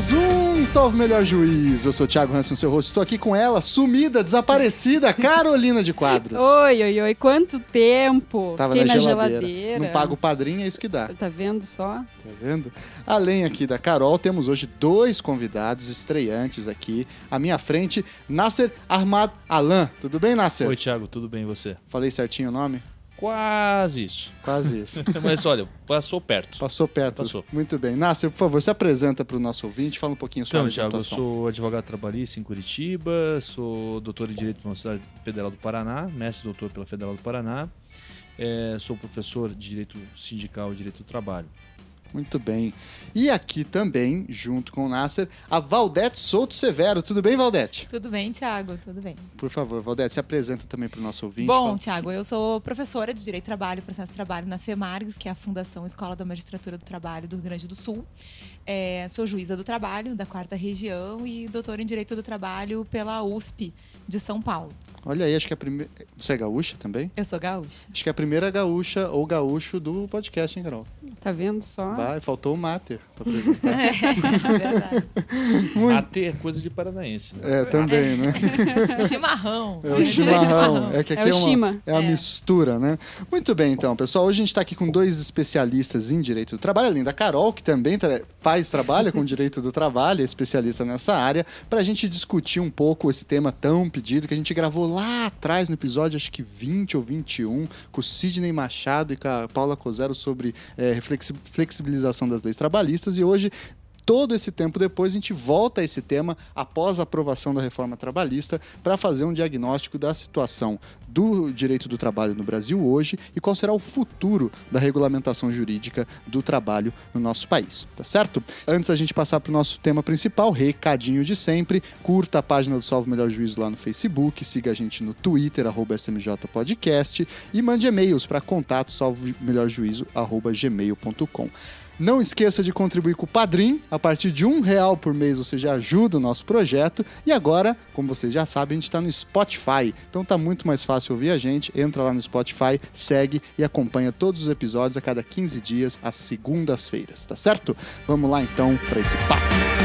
mais um Salve Melhor Juiz. Eu sou o Thiago Hansen, seu rosto. Estou aqui com ela, sumida, desaparecida, Carolina de Quadros. Oi, oi, oi. Quanto tempo? Tava Fiquei na, na geladeira. geladeira. Não paga o padrinho, é isso que dá. Tá vendo só? Tá vendo? Além aqui da Carol, temos hoje dois convidados estreantes aqui. À minha frente, Nasser Ahmad Alan. Tudo bem, Nasser? Oi, Thiago, tudo bem e você? Falei certinho o nome? Quase isso. Quase isso. Mas olha, passou perto. Passou perto. Passou. Muito bem. Nasser, por favor, se apresenta para o nosso ouvinte, fala um pouquinho sobre Então, a Thiago, eu sou advogado trabalhista em Curitiba, sou doutor em Direito pela Universidade Federal do Paraná, mestre doutor pela Federal do Paraná, eh, sou professor de Direito Sindical e Direito do Trabalho. Muito bem. E aqui também, junto com o Nasser, a Valdete Souto Severo. Tudo bem, Valdete? Tudo bem, Thiago? Tudo bem. Por favor, Valdete, se apresenta também para o nosso ouvinte. Bom, fala- Thiago, eu sou professora de Direito do Trabalho e Processo de Trabalho na FEMARGS, que é a Fundação Escola da Magistratura do Trabalho do Rio Grande do Sul. É, sou juíza do trabalho da quarta região e doutora em Direito do Trabalho pela USP de São Paulo. Olha aí, acho que é a primeira. Você é gaúcha também? Eu sou gaúcha. Acho que é a primeira gaúcha ou gaúcho do podcast, hein, Carol? Tá vendo só? Vai, faltou o Mater para apresentar. É, verdade. Até é coisa de paranaense, né? É, também, né? Chimarrão. É o chimarrão. É que aqui É é, o uma, é a É. mistura, né? Muito bem, então, pessoal. Hoje a gente está aqui com dois especialistas em direito do trabalho, além da Carol, que também tra- faz, trabalha com direito do trabalho, é especialista nessa área, para a gente discutir um pouco esse tema tão pedido que a gente gravou lá atrás no episódio, acho que 20 ou 21, com o Sidney Machado e com a Paula Cozero sobre é, flexi- flexibilização das leis trabalhistas. E hoje todo esse tempo depois, a gente volta a esse tema após a aprovação da reforma trabalhista para fazer um diagnóstico da situação do direito do trabalho no Brasil hoje e qual será o futuro da regulamentação jurídica do trabalho no nosso país, tá certo? Antes da gente passar para o nosso tema principal, recadinho de sempre, curta a página do Salvo Melhor Juízo lá no Facebook, siga a gente no Twitter, arroba SMJ Podcast e mande e-mails para contato salvomelhorjuízo.gmail.com. Não esqueça de contribuir com o Padrim. A partir de um real por mês você já ajuda o nosso projeto. E agora, como vocês já sabem, a gente está no Spotify. Então tá muito mais fácil ouvir a gente. Entra lá no Spotify, segue e acompanha todos os episódios a cada 15 dias, às segundas-feiras, tá certo? Vamos lá então para esse papo.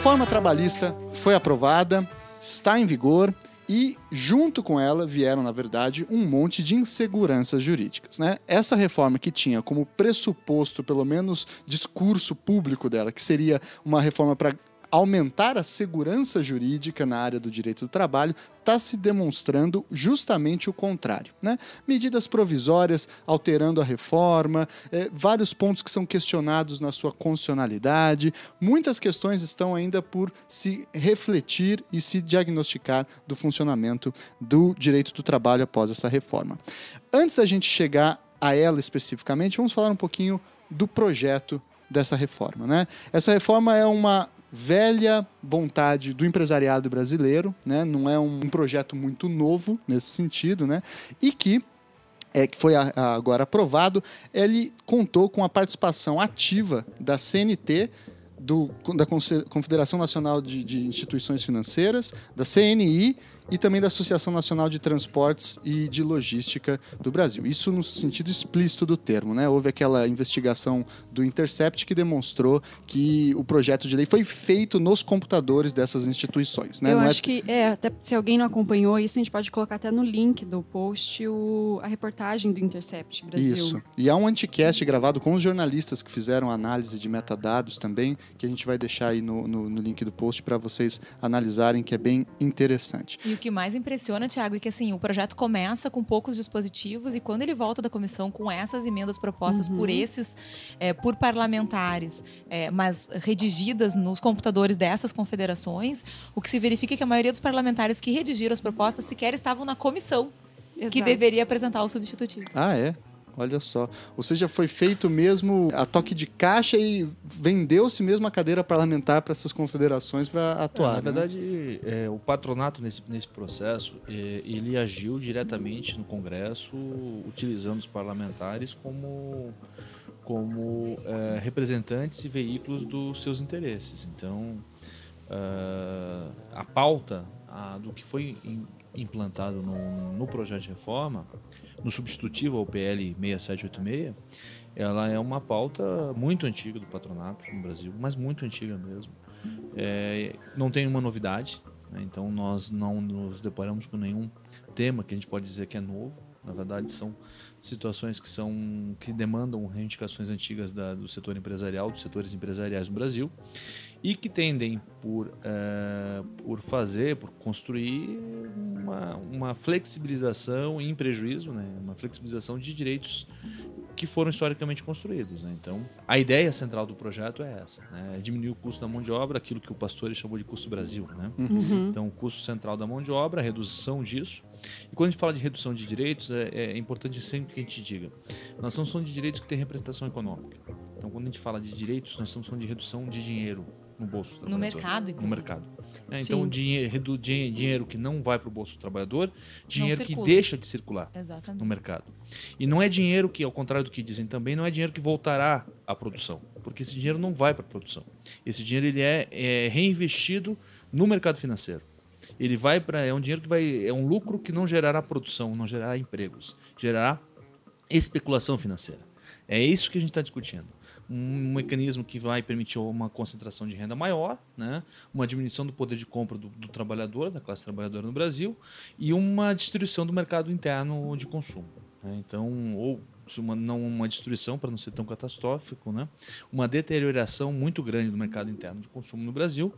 Reforma trabalhista foi aprovada, está em vigor e junto com ela vieram, na verdade, um monte de inseguranças jurídicas, né? Essa reforma que tinha como pressuposto, pelo menos discurso público dela, que seria uma reforma para aumentar a segurança jurídica na área do direito do trabalho, está se demonstrando justamente o contrário. Né? Medidas provisórias alterando a reforma, eh, vários pontos que são questionados na sua constitucionalidade, muitas questões estão ainda por se refletir e se diagnosticar do funcionamento do direito do trabalho após essa reforma. Antes da gente chegar a ela especificamente, vamos falar um pouquinho do projeto dessa reforma. Né? Essa reforma é uma velha vontade do empresariado brasileiro, né? não é um projeto muito novo nesse sentido, né? e que é, que foi a- a- agora aprovado, ele contou com a participação ativa da CNT, do, da Confederação Nacional de, de Instituições Financeiras, da CNI e também da Associação Nacional de Transportes e de Logística do Brasil. Isso no sentido explícito do termo, né? Houve aquela investigação do Intercept que demonstrou que o projeto de lei foi feito nos computadores dessas instituições, né? Eu Não é- acho que, é, até se alguém não acompanhou isso, a gente pode colocar até no link do post o- a reportagem do Intercept Brasil. Isso. E há um anticast gravado com os jornalistas que fizeram análise de metadados também, que a gente vai deixar aí no, no- no link do post para vocês analisarem, que é bem interessante. E que mais impressiona, Tiago, é que assim, o projeto começa com poucos dispositivos e quando ele volta da comissão com essas emendas propostas por esses, é, por parlamentares, é, mas redigidas nos computadores dessas confederações, o que se verifica é que a maioria dos parlamentares que redigiram as propostas sequer estavam na comissão que Exato. deveria apresentar o substitutivo. Ah, é? Olha só. Ou seja, foi feito mesmo a toque de caixa e vendeu-se mesmo a cadeira parlamentar para essas confederações para atuar. na né? verdade, é, o patronato nesse, nesse processo, é, ele agiu diretamente no Congresso, utilizando os parlamentares como, como eh, representantes e veículos dos seus interesses. Então, uh, a pauta a, do que foi implantado no, no, projeto de reforma, no substitutivo ao PL 6786, ela é uma pauta muito antiga do patronato no Brasil, mas muito antiga mesmo. É, não tem uma novidade, né? então nós não nos deparamos com nenhum tema que a gente pode dizer que é novo. Na verdade, são situações que são que demandam reivindicações antigas da, do setor empresarial, dos setores empresariais no Brasil e que tendem por, é, por fazer, por construir uma, uma flexibilização em prejuízo, né? uma flexibilização de direitos que foram historicamente construídos. Né? Então, a ideia central do projeto é essa: né? é diminuir o custo da mão de obra, aquilo que o pastor chamou de custo Brasil. Né? Uhum. Então, o custo central da mão de obra, a redução disso. E quando a gente fala de redução de direitos, é, é importante sempre que a gente diga: nós estamos falando de direitos que têm representação econômica. Então, quando a gente fala de direitos, nós estamos falando de redução de dinheiro no bolso do No mercado, inclusive. No mercado. É, então, dinheiro, dinheiro que não vai para o bolso do trabalhador, dinheiro que deixa de circular Exatamente. no mercado. E não é dinheiro que, ao contrário do que dizem também, não é dinheiro que voltará à produção, porque esse dinheiro não vai para a produção. Esse dinheiro ele é, é reinvestido no mercado financeiro. Ele vai para é um dinheiro que vai é um lucro que não gerará produção, não gerará empregos, gerará especulação financeira. É isso que a gente está discutindo um mecanismo que vai permitir uma concentração de renda maior, né? uma diminuição do poder de compra do, do, trabalhador, da classe trabalhadora no Brasil, e uma destruição do mercado interno de consumo. Né? Então, ou uma, não uma destruição, para não ser tão catastrófico, né? uma deterioração muito grande do mercado interno de consumo no Brasil,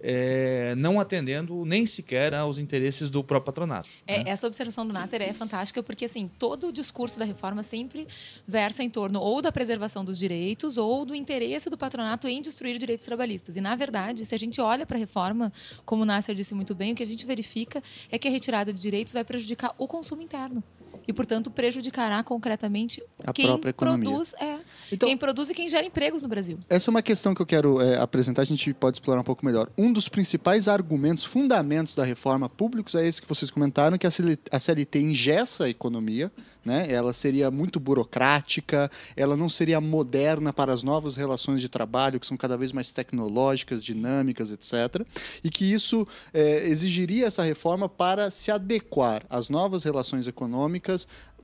é, não atendendo nem sequer aos interesses do próprio patronato. É, né? Essa observação do Nasser é fantástica porque assim todo o discurso da reforma sempre versa em torno ou da preservação dos direitos ou do interesse do patronato em destruir direitos trabalhistas. E na verdade, se a gente olha para a reforma, como o Nasser disse muito bem, o que a gente verifica é que a retirada de direitos vai prejudicar o consumo interno e, portanto, prejudicará concretamente a quem própria economia. produz, é, então, quem produz e quem gera empregos no Brasil. Essa é uma questão que eu quero é, apresentar, a gente pode explorar um pouco melhor. Um dos principais argumentos, fundamentos da reforma públicos é esse que vocês comentaram, que a CLT ingessa a economia, né? Ela seria muito burocrática, ela não seria moderna para as novas relações de trabalho, que são cada vez mais tecnológicas, dinâmicas, etc. E que isso é, exigiria essa reforma para se adequar às novas relações econômicas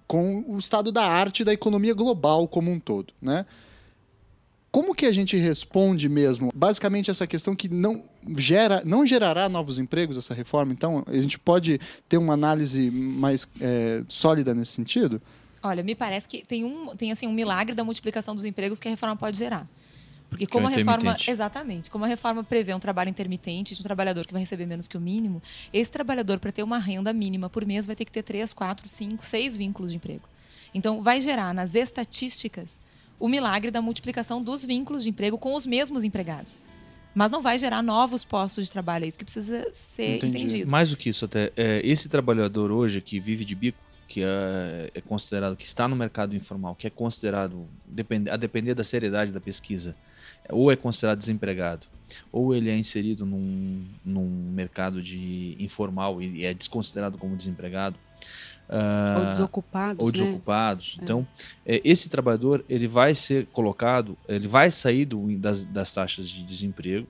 com o estado da arte da economia global como um todo, né? Como que a gente responde mesmo? Basicamente essa questão que não gera, não gerará novos empregos essa reforma. Então a gente pode ter uma análise mais é, sólida nesse sentido. Olha, me parece que tem um tem assim um milagre da multiplicação dos empregos que a reforma pode gerar. Porque como é a reforma, exatamente, como a reforma prevê um trabalho intermitente de um trabalhador que vai receber menos que o mínimo, esse trabalhador para ter uma renda mínima por mês vai ter que ter três, quatro, cinco, seis vínculos de emprego. Então vai gerar nas estatísticas o milagre da multiplicação dos vínculos de emprego com os mesmos empregados. Mas não vai gerar novos postos de trabalho, é isso que precisa ser Entendi. entendido. Mais do que isso, até é, esse trabalhador hoje que vive de bico, que é, é, considerado, que está no mercado informal, que é considerado, a depender da seriedade da pesquisa, ou é considerado desempregado, ou ele é inserido num, num mercado de informal e é desconsiderado como desempregado, Uh, ou desocupados. Ou né? desocupados. É. Então, é, esse trabalhador ele vai ser colocado, ele vai sair do, das, das taxas de desemprego,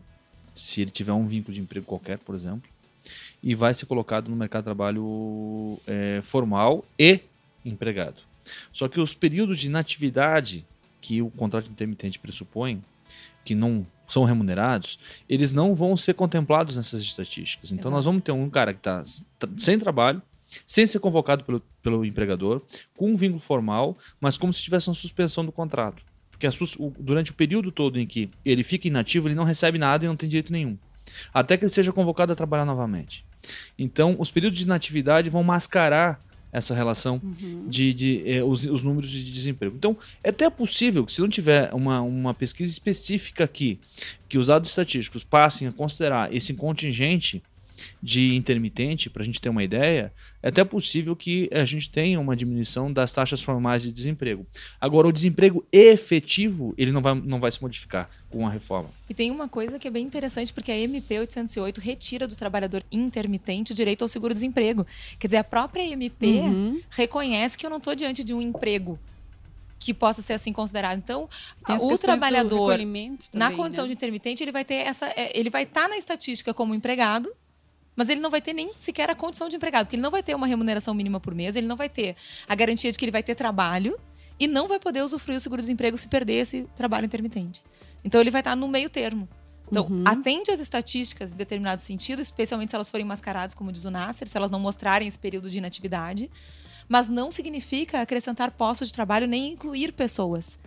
se ele tiver um vínculo de emprego qualquer, por exemplo, e vai ser colocado no mercado de trabalho é, formal e empregado. Só que os períodos de inatividade que o contrato intermitente pressupõe, que não são remunerados, eles não vão ser contemplados nessas estatísticas. Então, Exato. nós vamos ter um cara que está sem trabalho, sem ser convocado pelo, pelo empregador, com um vínculo formal, mas como se tivesse uma suspensão do contrato. Porque o, durante o período todo em que ele fica inativo, ele não recebe nada e não tem direito nenhum. Até que ele seja convocado a trabalhar novamente. Então, os períodos de inatividade vão mascarar essa relação uhum. de, de eh, os, os, números de desemprego. Então, é até possível que se não tiver uma, uma pesquisa específica aqui, que os dados estatísticos passem a considerar esse contingente de intermitente, para a gente ter uma ideia, é até possível que a gente tenha uma diminuição das taxas formais de desemprego. Agora, o desemprego efetivo, ele não vai, não vai se modificar com a reforma. E tem uma coisa que é bem interessante, porque a MP 808 retira do trabalhador intermitente o direito ao seguro-desemprego. Quer dizer, a própria MP uhum. reconhece que eu não estou diante de um emprego que possa ser assim considerado. Então, o trabalhador recolhimento na também, condição né? de intermitente, ele vai ter essa. é, Ele vai estar na estatística como empregado, mas ele não vai ter nem sequer a condição de empregado, porque ele não vai ter uma remuneração mínima por mês, ele não vai ter a garantia de que ele vai ter trabalho e não vai poder usufruir o seguro-desemprego se perder esse trabalho intermitente. Então ele vai estar no meio termo. Então, Uhum. atende às estatísticas em determinado sentido, especialmente se elas forem mascaradas, como diz o Nasser, se elas não mostrarem esse período de inatividade, mas não significa acrescentar postos de trabalho nem incluir pessoas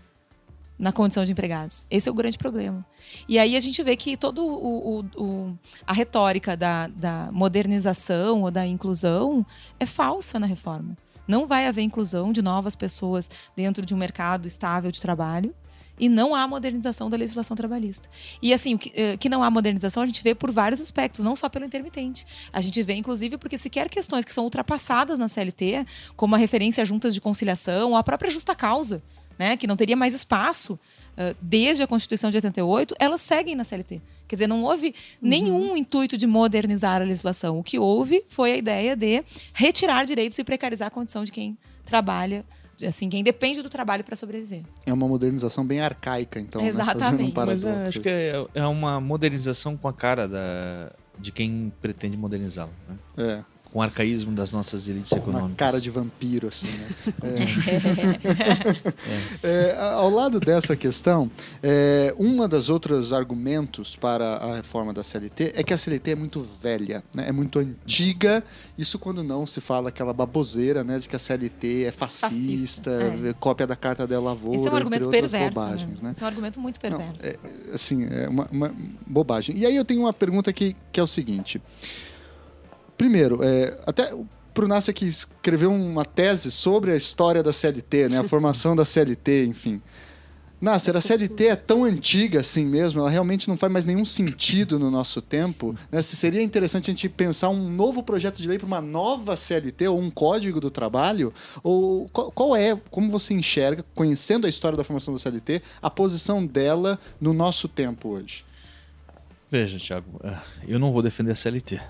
na condição de empregados. Esse é o grande problema. E aí a gente vê que toda a retórica da, da modernização ou da inclusão é falsa na reforma. Não vai haver inclusão de novas pessoas dentro de um mercado estável de trabalho e não há modernização da legislação trabalhista. E assim, que, eh, que não há modernização a gente vê por vários aspectos, não só pelo intermitente. A gente vê, inclusive, porque sequer questões que são ultrapassadas na CLT, como a referência a juntas de conciliação ou a própria justa causa, né, que não teria mais espaço eh, desde a Constituição de 88, elas seguem na CLT. Quer dizer, não houve nenhum intuito de modernizar a legislação. O que houve foi a ideia de retirar direitos e precarizar a condição de quem trabalha, assim, quem depende do trabalho para sobreviver. É uma modernização bem arcaica, então. né? Fazendo um Exatamente. Mas é, acho que é, é uma modernização com a cara da, de quem pretende modernizá-lo. Né? É, Com o arcaísmo das nossas elites uma econômicas. cara de vampiro, assim, né? É. É, ao lado dessa questão, é, um dos outros argumentos para a reforma da CLT é que a CLT é muito velha, né? é muito antiga. Isso quando não se fala aquela baboseira né, de que a CLT é fascista, Fascista, é. cópia da Carta da Lavoura, Esse é um argumento perverso. bobagens, né? né? Esse é um argumento muito Não, perverso. é, assim, é uma, uma bobagem. E aí eu tenho uma pergunta aqui que é o seguinte. Primeiro, é, até pro Nasser que escreveu uma tese sobre a história da CLT, né? A formação da CLT, enfim. Nasser, a CLT é tão antiga assim mesmo, ela realmente não faz mais nenhum sentido no nosso tempo. Né? Se Seria interessante a gente pensar um novo projeto de lei para uma nova CLT ou um código do trabalho? Ou qual, qual é, como você enxerga, conhecendo a história da formação da CLT, a posição dela no nosso tempo hoje? Veja, Thiago, eh, eu não vou defender a CLT.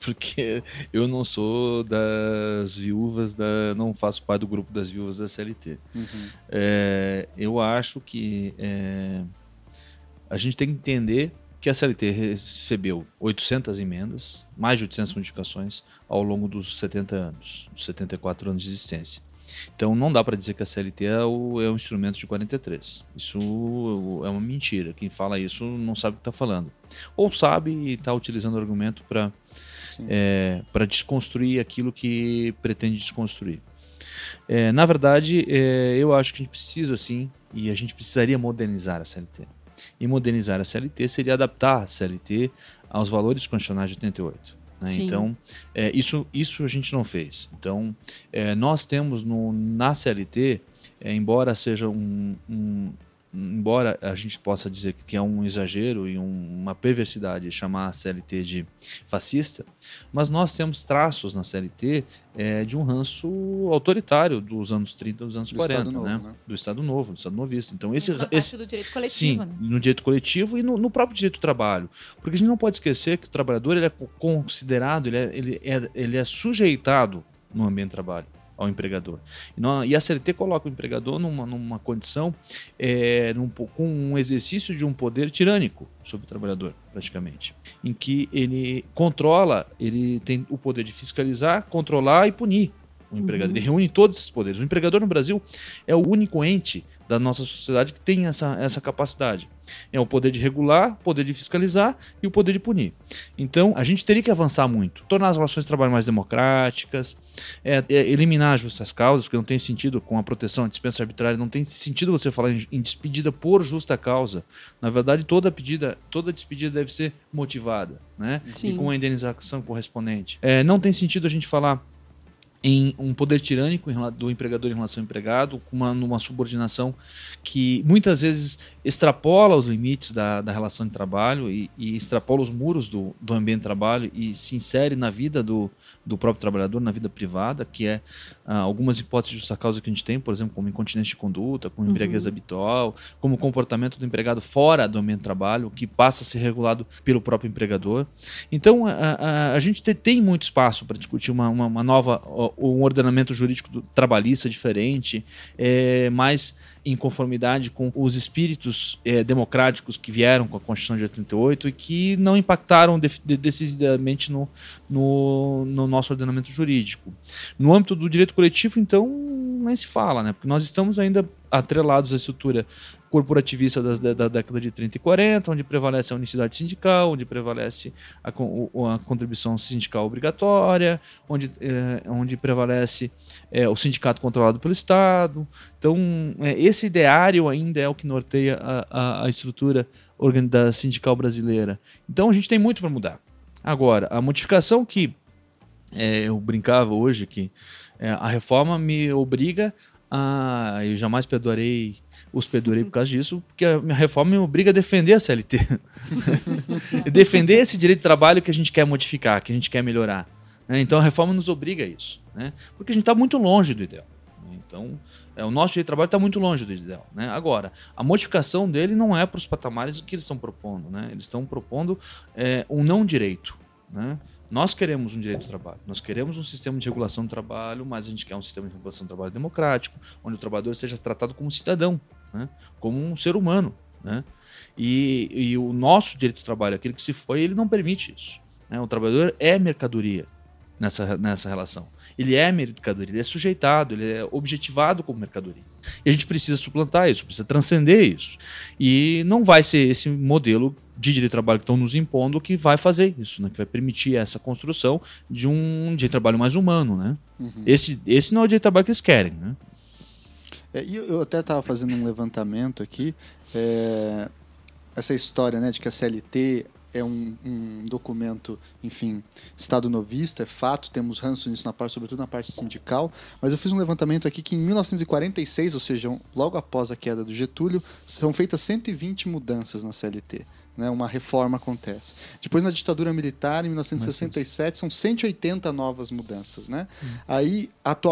Porque eu não sou das viúvas da. não faço parte do grupo das viúvas da CLT. É, eu acho que é, a gente tem que entender que a CLT recebeu 800 emendas, mais de 800 modificações ao longo dos 70 anos, dos 74 anos de existência. Então não dá para dizer que a CLT é, o, é um instrumento de 43. Isso é uma mentira. Quem fala isso não sabe o que está falando. Ou sabe e está utilizando o argumento para é, desconstruir aquilo que pretende desconstruir. É, na verdade, é, eu acho que a gente precisa sim, e a gente precisaria modernizar a CLT. E modernizar a CLT seria adaptar a CLT aos valores constitucionais de 88. Né? Então, é, isso, isso a gente não fez. Então, é, nós temos no, na CLT, é, embora seja um, um- Embora a gente possa dizer que é um exagero e um- uma perversidade chamar a CLT de fascista, mas nós temos traços na CLT é, de um ranço autoritário dos anos 30 dos anos Do 40, Estado Novo, né? né? Do Estado Novo, do Estado Novista. Então, Sim, esse, esse, do direito Sim, coletivo, né? no direito coletivo e no, no próprio direito do trabalho. Porque a gente não pode esquecer que o trabalhador ele é considerado, ele é, ele é, ele é sujeitado no ambiente de trabalho ao empregador. E, e a CLT coloca o empregador numa, numa condição, é, num com um exercício de um poder tirânico sobre o trabalhador, praticamente. Em que ele controla, ele tem o poder de fiscalizar, controlar e punir o empregador. Uhum. Ele reúne todos esses poderes. O empregador no Brasil é o único ente da nossa sociedade que tem essa, essa capacidade. É o poder de regular, o poder de fiscalizar e o poder de punir. Então, a gente teria que avançar muito. Tornar as relações de trabalho mais democráticas, é, é, eliminar as justas causas, porque não tem sentido com a proteção à dispensa arbitrária, não tem sentido você falar em, em despedida por justa causa. Na verdade, toda pedida, toda despedida deve ser motivada, né? Sim. E com a indenização correspondente. É, não tem sentido a gente falar em um poder tirânico do empregador em relação ao empregado, uma, numa subordinação que muitas vezes extrapola os limites da, da relação de trabalho e, e extrapola os muros do, do ambiente de trabalho e se insere na vida do, do próprio trabalhador, na vida privada, que é ah, algumas hipóteses de justa causa que a gente tem, por exemplo, como incontinência de conduta, como embriaguez habitual, como o comportamento do empregado fora do ambiente de trabalho, que passa a ser regulado pelo próprio empregador. Então, a, a- a gente te- tem muito espaço para discutir uma, uma- uma nova um ordenamento jurídico do, trabalhista diferente, é, mais em conformidade com os espíritos é, democráticos que vieram com a Constituição de 88 e que não impactaram de, de, decididamente no, no, no, nosso ordenamento jurídico. No âmbito do direito coletivo, então, nem se fala, né? Porque nós estamos ainda atrelados à estrutura corporativista das, da, da, década de 30 e 40, onde prevalece a unicidade sindical, onde prevalece a, a contribuição sindical obrigatória, onde, é, onde prevalece é, o sindicato controlado pelo Estado. Então, é, esse ideário ainda é o que norteia a, a, a estrutura da sindical brasileira. Então, a gente tem muito para mudar. Agora, a modificação que eu brincava hoje que a reforma me obriga a. Eu jamais perdoarei os perdoarei por causa disso, porque a minha reforma me obriga a defender a CLT. defender esse direito de trabalho que a gente quer modificar, que a gente quer melhorar. Né? Então a reforma nos obriga a isso, né? porque a gente está muito longe do ideal. Então, é, o nosso direito de trabalho está muito longe do ideal. Né? Agora, a modificação dele não é para os patamares que eles estão propondo. Né? Eles estão propondo é, um não direito. Né? Nós queremos um direito do trabalho, nós queremos um sistema de regulação do trabalho, mas a gente quer um sistema de regulação do trabalho democrático, onde o trabalhador seja tratado como cidadão, né? como um ser humano. Né? E, e, o nosso direito do trabalho, aquele que se foi, ele não permite isso. Né? O trabalhador é mercadoria nessa, nessa relação. Ele é mercadoria, ele é sujeitado, ele é objetivado como mercadoria. E a gente precisa suplantar isso, precisa transcender isso. E não vai ser esse modelo de direito de trabalho que estão nos impondo que vai fazer isso, né? que vai permitir essa construção de um direito de trabalho mais humano. Né? Uhum. Esse, esse não é o direito de trabalho que eles querem. Né? É, eu até estava fazendo um levantamento aqui, é, essa história né, de que a CLT é um, um, documento, enfim, estado novista, é fato, temos ranço nisso na parte, sobretudo na parte sindical, mas eu fiz um levantamento aqui que em 1946, ou seja, logo após a queda do Getúlio, são feitas 120 mudanças na CLT né, uma reforma acontece. Depois, na ditadura militar, em 1967, são 180 novas mudanças. Né? Hum. Aí,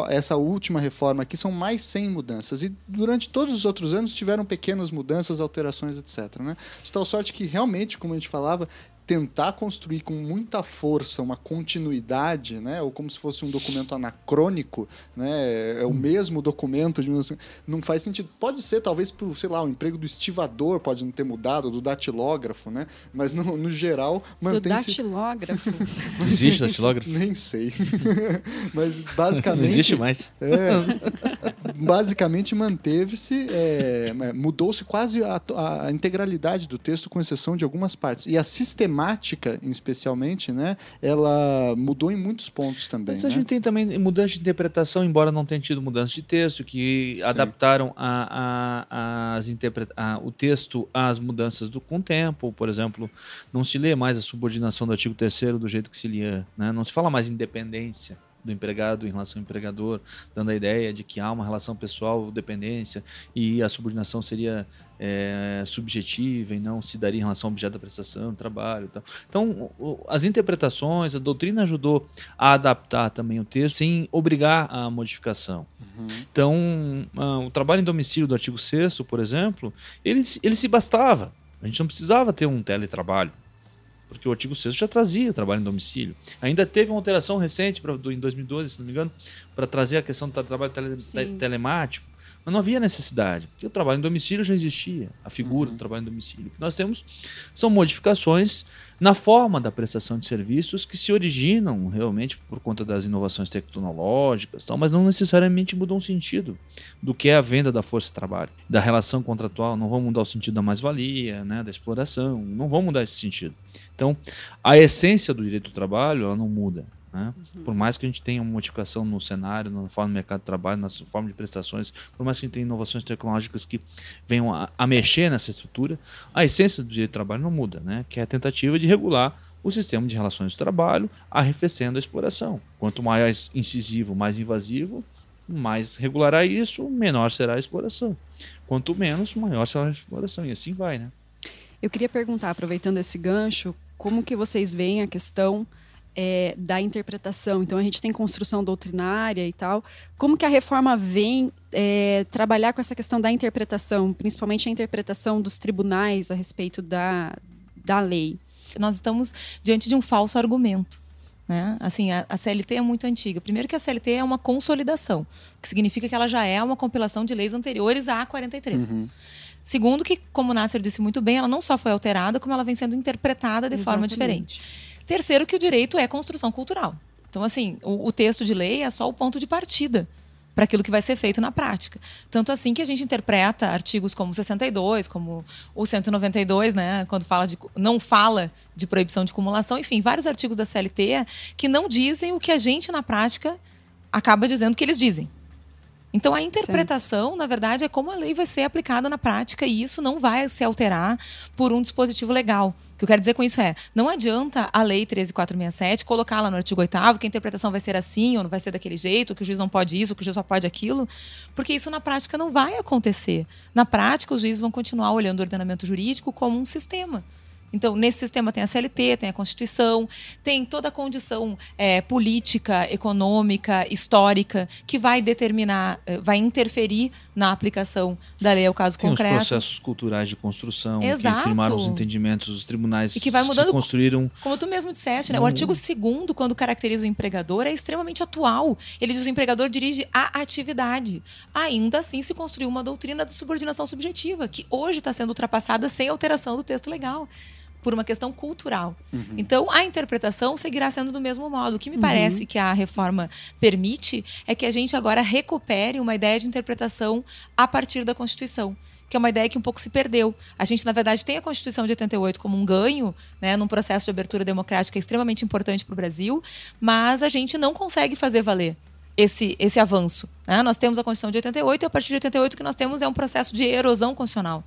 essa última reforma aqui são mais 100 mudanças. E durante todos os outros anos tiveram pequenas mudanças, alterações, etc. Né? De tal sorte que, realmente, como a gente falava, tentar construir com muita força uma continuidade, né, ou como se fosse um documento anacrônico, né, é o hum. mesmo documento, de, não faz sentido. Pode ser, talvez, para sei lá, o emprego do estivador pode não ter mudado, do datilógrafo, né, mas no, no geral mantém-se... Do datilógrafo? Existe datilógrafo? Nem sei. mas basicamente... Não existe mais. É, basicamente manteve-se, é, mudou-se quase a, a integralidade do texto, com exceção de algumas partes. E a sistemática temática, especialmente, né, ela mudou em muitos pontos também. Mas a né? gente tem também mudança de interpretação, embora não tenha tido mudança de texto, que Sim. adaptaram a, a, as a, o texto às mudanças do, com o tempo. Por exemplo, não se lê mais a subordinação do artigo 3 do jeito que se lia, né? não se fala mais independência do empregado em relação ao empregador, dando a ideia de que há uma relação pessoal, dependência, e a subordinação seria é, subjetiva e não se daria em relação ao objeto da prestação, trabalho. Tal. Então, as interpretações, a doutrina ajudou a adaptar também o texto sem obrigar a modificação. Uhum. Então, o trabalho em domicílio do artigo 6 por exemplo, ele, ele se bastava. A gente não precisava ter um teletrabalho porque o artigo 6 já trazia trabalho em domicílio. Ainda teve uma alteração recente pra, do, em 2012, se não me engano, para trazer a questão do trabalho tele, telemático. Mas não havia necessidade, porque o trabalho em domicílio já existia, a figura uhum. do trabalho em domicílio. O que nós temos são modificações na forma da prestação de serviços que se originam realmente por conta das inovações tecnológicas, tal, mas não necessariamente mudam o sentido do que é a venda da força de trabalho, da relação contratual, não vão mudar o sentido da mais-valia, né, da exploração, não vão mudar esse sentido. Então, a essência do direito do trabalho ela não muda. Né? Uhum. Por mais que a gente tenha uma modificação no cenário, na forma do mercado de trabalho, na forma de prestações, por mais que a gente tenha inovações tecnológicas que venham a, a mexer nessa estrutura, a essência do direito do trabalho não muda, né? que é a tentativa de regular o sistema de relações de trabalho, arrefecendo a exploração. Quanto mais incisivo, mais invasivo, mais regulará isso, menor será a exploração. Quanto menos, maior será a exploração. E assim vai, né? Eu queria perguntar, aproveitando esse gancho, como que vocês veem a questão é, da interpretação. Então a gente tem construção doutrinária e tal. Como que a reforma vem é, trabalhar com essa questão da interpretação, principalmente a interpretação dos tribunais a respeito da, da lei? Nós estamos diante de um falso argumento. Né? Assim, a, a, CLT é muito antiga. Primeiro que a CLT é uma consolidação, o que significa que ela já é uma compilação de leis anteriores à 43. Uhum. Segundo que, como o Nasser disse muito bem, ela não só foi alterada, como ela vem sendo interpretada de Exatamente. forma diferente. Terceiro que o direito é construção cultural. Então, assim, o, o texto de lei é só o ponto de partida para aquilo que vai ser feito na prática. Tanto assim que a gente interpreta artigos como 62, como o 192, né, quando fala de não fala de proibição de acumulação, enfim, vários artigos da CLT que não dizem o que a gente na prática acaba dizendo que eles dizem. Então a interpretação, certo. na verdade, é como a lei vai ser aplicada na prática e isso não vai se alterar por um dispositivo legal. O que eu quero dizer com isso é, não adianta a lei 13467 colocar lá no artigo 8 que a interpretação vai ser assim ou não vai ser daquele jeito, que o juiz não pode isso, que o juiz só pode aquilo, porque isso na prática não vai acontecer. Na prática, os juízes vão continuar olhando o ordenamento jurídico como um sistema. Então, nesse sistema tem a CLT, tem a Constituição, tem toda a condição é, política, econômica, histórica, que vai determinar, é, vai interferir na aplicação da lei ao caso tem concreto. Os processos culturais de construção, Exato. que firmaram os entendimentos dos tribunais e que vai mudando, que construíram. Como tu mesmo disseste, né? o artigo 2 quando caracteriza o empregador, é extremamente atual. Ele diz que o empregador dirige a atividade. Ainda assim, se construiu uma doutrina de subordinação subjetiva, que hoje está sendo ultrapassada sem alteração do texto legal por uma questão cultural. Uhum. Então, a interpretação seguirá sendo do mesmo modo. O que me uhum. parece que a reforma permite é que a gente agora recupere uma ideia de interpretação a partir da Constituição que é uma ideia que um pouco se perdeu. A gente, na verdade, tem a Constituição de 88 como um ganho, né, num processo de abertura democrática extremamente importante para o Brasil, mas a gente não consegue fazer valer esse, esse avanço. Né? Nós temos a Constituição de 88 e a partir de 88 o que nós temos é um processo de erosão constitucional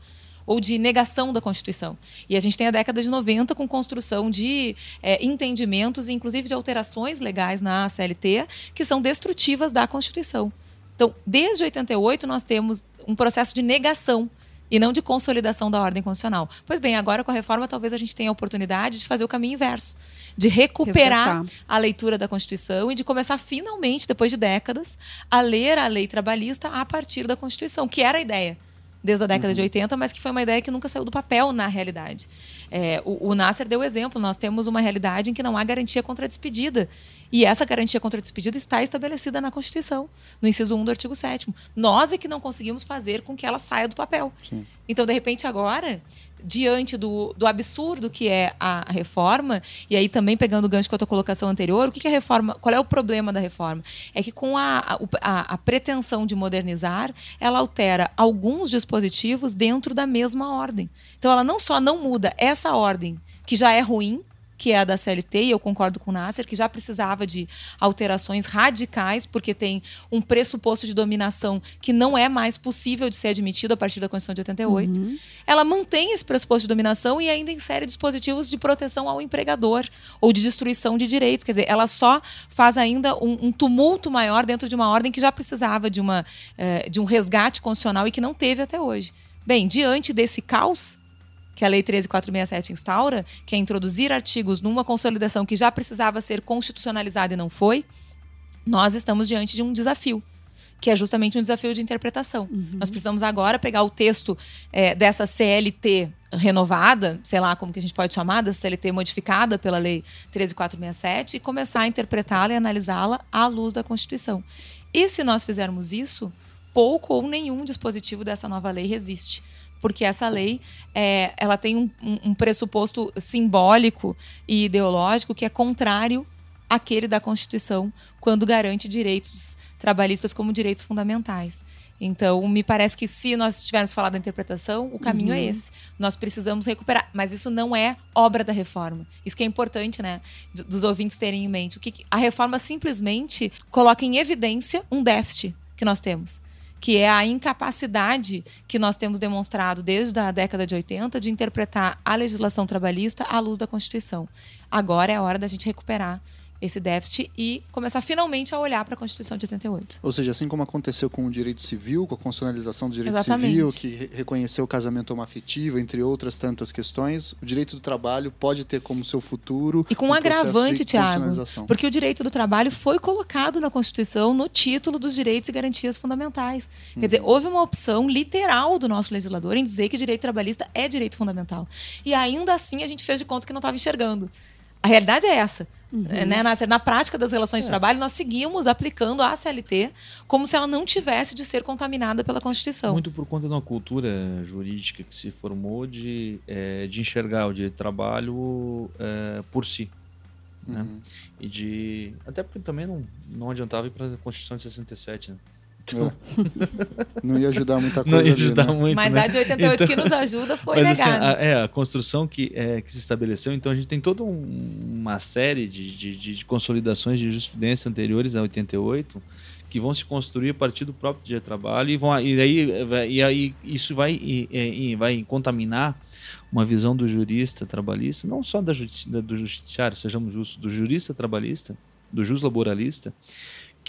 ou de negação da Constituição. E a gente tem a década de 90 com construção de é, entendimentos, inclusive de alterações legais na CLT, que são destrutivas da Constituição. Então, desde 88, nós temos um processo de negação e não de consolidação da ordem constitucional. Pois bem, agora com a reforma, talvez a gente tenha a oportunidade de fazer o caminho inverso, de recuperar Resgatar. a leitura da Constituição e de começar finalmente, depois de décadas, a ler a lei trabalhista a partir da Constituição, que era a ideia desde a década uhum. de 80, mas que foi uma ideia que nunca saiu do papel na realidade. É, o, o Nasser deu exemplo, nós temos uma realidade em que não há garantia contra a despedida. E essa garantia contra a despedida está estabelecida na Constituição, no inciso 1 do artigo 7 Nós é que não conseguimos fazer com que ela saia do papel. Sim. Então, de repente, agora, diante do, do absurdo que é a reforma, e aí também pegando o gancho com a tua colocação anterior, o que, que a reforma, qual é o problema da reforma? É que com a, a, a pretensão de modernizar, ela altera alguns dispositivos dentro da mesma ordem. Então ela não só não muda essa ordem, que já é ruim, que é a da CLT, e eu concordo com o Nasser, que já precisava de alterações radicais, porque tem um pressuposto de dominação que não é mais possível de ser admitido a partir da Constituição de 88. Uhum. Ela mantém esse pressuposto de dominação e ainda insere dispositivos de proteção ao empregador ou de destruição de direitos. Quer dizer, ela só faz ainda um, um tumulto maior dentro de uma ordem que já precisava de, uma, eh, de um resgate constitucional e que não teve até hoje. Bem, diante desse caos, que a Lei 13467 instaura, que é introduzir artigos numa consolidação que já precisava ser constitucionalizada e não foi, nós estamos diante de um desafio que é justamente um desafio de interpretação. Uhum. Nós precisamos agora pegar o texto é, dessa CLT renovada, sei lá como que a gente pode chamar, dessa CLT modificada pela Lei 13467 e começar a interpretá-la e analisá-la à luz da Constituição. E se nós fizermos isso, pouco ou nenhum dispositivo dessa nova lei resiste porque essa lei é, ela tem um, um, pressuposto simbólico e ideológico que é contrário àquele da Constituição, quando garante direitos trabalhistas como direitos fundamentais. Então, me parece que se nós tivermos falado da interpretação, o caminho é uhum. é esse. Nós precisamos recuperar. Mas isso não é obra da reforma. Isso que é importante, né? Dos ouvintes terem em mente. O que a reforma simplesmente coloca em evidência um déficit que nós temos que é a incapacidade que nós temos demonstrado desde a década de 80 de interpretar a legislação trabalhista à luz da Constituição. Agora é a hora da gente recuperar esse déficit e começar finalmente a olhar para a Constituição de 88. Ou seja, assim como aconteceu com o direito civil, com a constitucionalização do direito Exatamente. civil, que re reconheceu o casamento homoafetivo, entre outras tantas questões, o direito do trabalho pode ter como seu futuro. E com um, um agravante, Tiago, porque o direito do trabalho foi colocado na Constituição no título dos direitos e garantias fundamentais. Quer dizer, uhum. houve uma opção literal do nosso legislador em dizer que direito trabalhista é direito fundamental. E ainda assim a gente fez de conta que não estava enxergando. A realidade é essa. Né? Na, na prática das relações de trabalho, nós seguimos aplicando a CLT como se ela não tivesse de ser contaminada pela Constituição. Muito por conta de uma cultura jurídica que se formou de, é, de enxergar o direito do trabalho é, por si. Né? E de. Até porque também não, não adiantava ir para a Constituição de 67, né? É. Não ia ajudar muita coisa. Não ia ali, ajudar né? muito. Mas né? a de 88 que Então- nos ajuda foi Mas, assim, negada. a, é, a construção que, é, que se estabeleceu, então a gente tem toda um- uma série de, de, de- de consolidações de jurisprudência anteriores a 88 que vão se construir a partir do próprio dia de trabalho e, vão, e, aí, vai- e aí isso vai, e, e- e vai contaminar uma visão do jurista trabalhista, não só da- do judiciário, sejamos justos, do jurista trabalhista, do jus laboralista,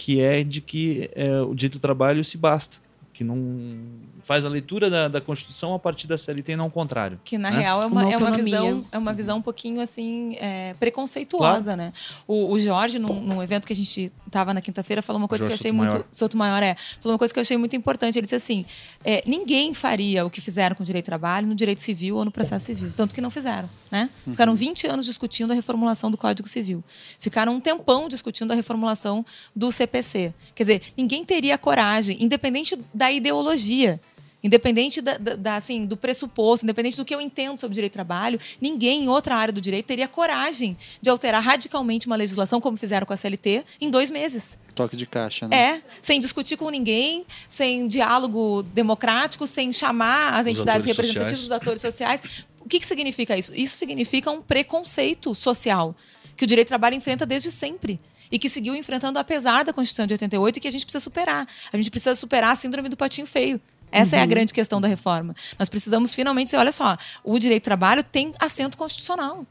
que é de que é, o do trabalho se basta, que não faz a leitura da, da Constituição a partir da CLT e não o contrário. Que na né? real é uma, Uma é uma visão é uma visão um pouquinho assim é, preconceituosa, né? O, o Jorge num, num evento que a gente estava na quinta-feira falou uma coisa Jorge que eu achei Sotomayor. muito Soto Maior é falou uma coisa que eu achei muito importante. Ele disse assim: é, ninguém faria o que fizeram com o direito do trabalho no direito civil ou no processo civil, tanto que não fizeram, né? Ficaram 20 anos discutindo a reformulação do Código Civil, ficaram um tempão discutindo a reformulação do CPC. Quer dizer, ninguém teria coragem, independente da ideologia. Independente da, da- da, assim, do pressuposto, independente do que eu entendo sobre direito do trabalho, ninguém em outra área do direito teria coragem de alterar radicalmente uma legislação, como fizeram com a CLT, em dois meses. Toque de caixa, né? É, sem discutir com ninguém, sem diálogo democrático, sem chamar as entidades representativas sociais. dos atores sociais. O que, que significa isso? Isso significa um preconceito social que o direito do trabalho enfrenta desde sempre. E que seguiu enfrentando apesar da Constituição de 88 e que a gente precisa superar. A gente precisa superar a síndrome do patinho feio. Essa é a grande questão da reforma. Nós precisamos finalmente dizer, olha só, o direito do trabalho tem assento constitucional.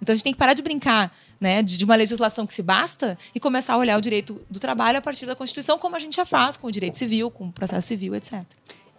Então a gente tem que parar de brincar né, de, de uma legislação que se basta e começar a olhar o direito do trabalho a partir da Constituição, como a gente já faz com o direito civil, com o processo civil, etc.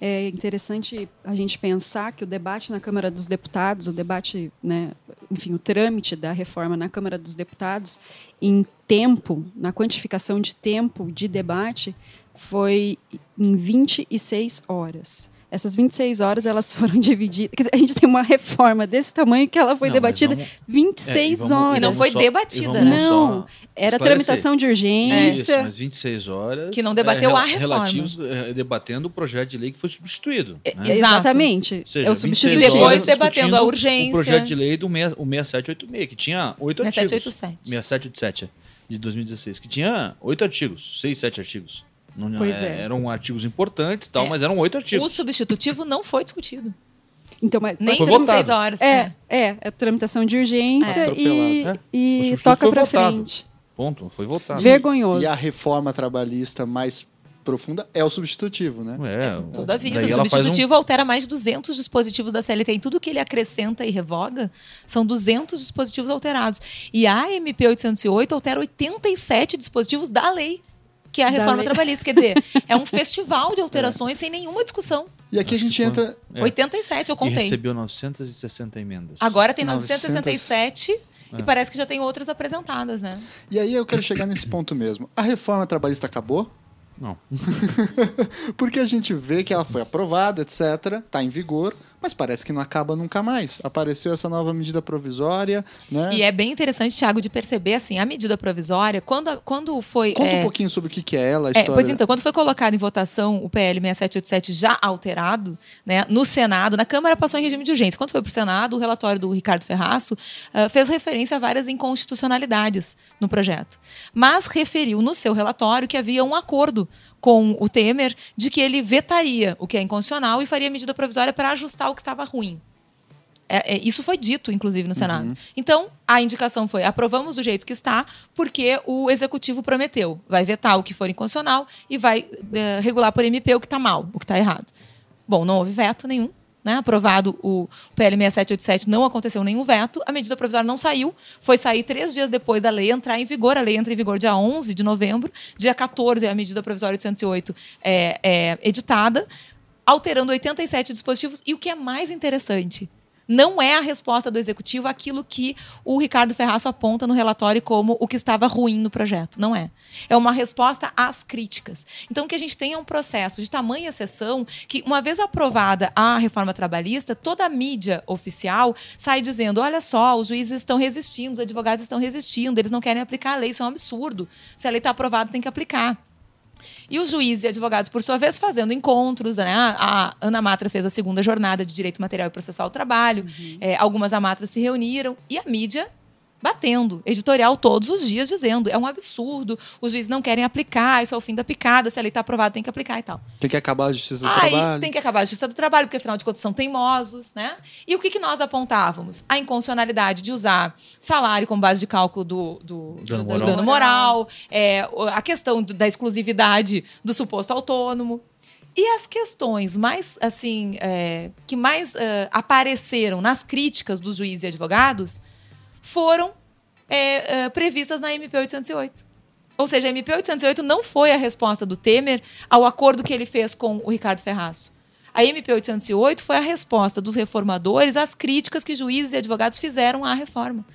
É interessante a gente pensar que o debate na Câmara dos Deputados, o debate, né, enfim, o trâmite da reforma na Câmara dos Deputados, em tempo, na quantificação de tempo de debate, foi em 26 horas. Essas 26 horas elas foram divididas. Quer dizer, a gente tem uma reforma desse tamanho que ela foi Não, debatida vamos- 26 É, e vamos- horas. e não foi só- debatida, né? Não, era tramitação de urgência. Isso, mas 26 horas. Que não debateu é, a reforma. Relativos, é, debatendo o projeto de lei que foi substituído. né? Exato. Exatamente. Ou seja, é o 26 substitutivo. E depois debatendo a urgência. O projeto de lei do meia- o 6786, que tinha oito artigos. 6787. 6787, de 2016, que tinha oito artigos, seis, sete artigos. Não, Pois é, é. Eram artigos importantes e tal, É. mas eram oito O artigos. substitutivo não foi discutido. Então, mas, Nem Foi 36 votado. horas. É, é, é tramitação de urgência É. e, Atropelado. e O toca votado. frente. Ponto, foi votado. Vergonhoso. E a reforma trabalhista mais profunda é o substitutivo, né? É, Toda a vida. O faz um- substitutivo altera mais de 200 dispositivos da CLT. Em tudo que ele acrescenta e revoga, são 200 dispositivos alterados. E a MP 808 altera 87 dispositivos da lei, que é a Da reforma lei. trabalhista. Quer dizer, é um festival de alterações sem nenhuma discussão. E aqui a Acho gente que foi- entra. É. 87 eu E contei. recebeu 960 emendas. Agora tem 900. 967 É. e parece que já tem outras apresentadas, né? E aí eu quero chegar nesse ponto mesmo. A reforma trabalhista acabou? Não. Porque a gente vê que ela foi aprovada, etc., está em vigor, mas parece que não acaba nunca mais. Apareceu essa nova medida provisória, né? E é bem interessante, Thiago, de perceber assim, a medida provisória, quando, quando foi. Conta é, um pouquinho sobre o que, é ela, a É, história. pois então, quando foi colocado em votação o PL 6787 já alterado, né, no Senado, na Câmara passou em regime de urgência. Quando foi para o Senado, o relatório do Ricardo Ferraço ah, fez referência a várias inconstitucionalidades no projeto. Mas referiu no seu relatório que havia um acordo com o Temer de que ele vetaria o que é inconstitucional e faria medida provisória para ajustar o que estava ruim. É, é, isso foi dito, inclusive, no Senado. Então, a indicação foi: aprovamos do jeito que está, porque o executivo prometeu. Vai vetar o que for inconstitucional e vai eh, regular por MP o que está mal, o que está errado. Bom, não houve veto nenhum. Né? Aprovado o PL 6787, não aconteceu nenhum veto. A medida provisória não saiu. Foi sair três dias depois da lei entrar em vigor. A lei entra em vigor dia 11 de novembro. Dia 14, a medida provisória 808 é, é editada, alterando 87 dispositivos. E o que é mais interessante, não é a resposta do executivo aquilo que o Ricardo Ferraço aponta no relatório como o que estava ruim no projeto. Não é. É uma resposta às críticas. Então, que a gente é um processo de tamanha exceção que, uma vez aprovada a reforma trabalhista, toda a mídia oficial sai dizendo: olha só, os juízes estão resistindo, os advogados estão resistindo, eles não querem aplicar a lei, isso é um absurdo. Se a lei está aprovada, tem que aplicar. E os juízes e advogados, por sua vez, fazendo encontros. Né? A Ana Matra fez a segunda jornada de Direito Material e Processual do Trabalho. Uhum. É, algumas amatras se reuniram. E a mídia batendo, editorial todos os dias dizendo é um absurdo, os juízes não querem aplicar, isso é o fim da picada, se a lei está aprovada tem que aplicar e tal. Tem que acabar a justiça do Aí, trabalho. tem que acabar a justiça do trabalho, porque afinal de contas são teimosos, né? E o que, que nós apontávamos? A inconstitucionalidade de usar salário como base de cálculo do, do, dano do moral, dano moral é, a questão da exclusividade do suposto autônomo. E as questões mais, assim, é, que mais é, apareceram nas críticas dos juízes e advogados foram é, é, previstas na MP 808. Ou seja, a MP 808 não foi a resposta do Temer ao acordo que ele fez com o Ricardo Ferraço. A MP 808 foi a resposta dos reformadores às críticas que juízes e advogados fizeram à reforma.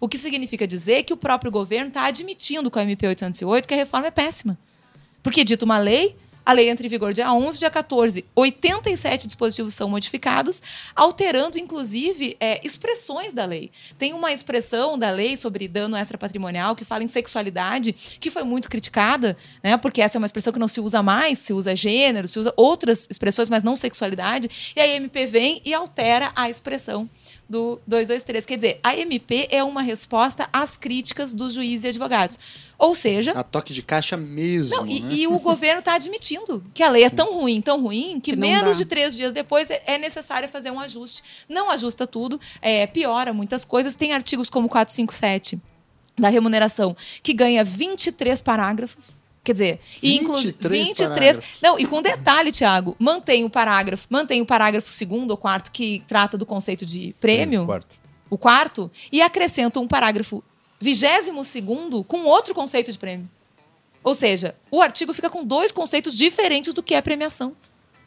O que significa dizer que o próprio governo está admitindo com a MP 808 que a reforma é péssima. Porque dita uma lei, a lei entra em vigor dia 11, dia 14. 87 dispositivos são modificados, alterando, inclusive, é, expressões da lei. Tem uma expressão da lei sobre dano extrapatrimonial que fala em sexualidade, que foi muito criticada, né, porque essa é uma expressão que não se usa mais, se usa gênero, se usa outras expressões, mas não sexualidade. E a MP vem e altera a expressão do 223. Quer dizer, a MP é uma resposta às críticas dos juízes e advogados. Ou seja. A toque de caixa mesmo. Não, e, né? e, o governo está admitindo que a lei é tão ruim, tão ruim, que, Que menos dá. de três dias depois é é necessário fazer um ajuste. Não ajusta tudo, é, piora muitas coisas. Tem artigos como 457 da remuneração que ganha 23 parágrafos. Quer dizer, e inclusive 23 parágrafos. Não, e com detalhe, Tiago, mantém o parágrafo, mantém o parágrafo segundo ou quarto que trata do conceito de prêmio Quarto. o quarto, e acrescenta um parágrafo vigésimo segundo com outro conceito de prêmio. Ou seja, o artigo fica com dois conceitos diferentes do que é premiação.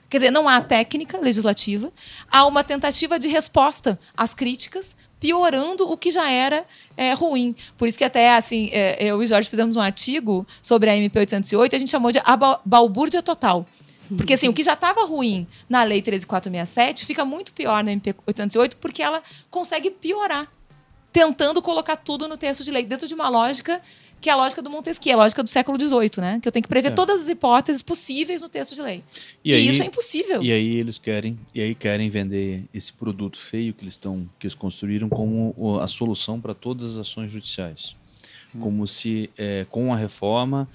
Quer dizer, não há técnica legislativa, há uma tentativa de resposta às críticas, piorando o que já era é, ruim. Por isso que até, assim, é, eu e Jorge fizemos um artigo sobre a MP 808 e a gente chamou de a ba- balbúrdia total. Porque assim, o que já estava ruim na Lei 13467 fica muito pior na MP 808 porque ela consegue piorar, tentando colocar tudo no texto de lei, dentro de uma lógica que é a lógica do Montesquieu, a lógica do século XVIII, né? Que eu tenho que prever É. todas as hipóteses possíveis no texto de lei. E E, aí- isso é impossível. E aí eles querem, e aí querem vender esse produto feio que eles estão, que eles construíram como a solução para todas as ações judiciais, como se eh, com a reforma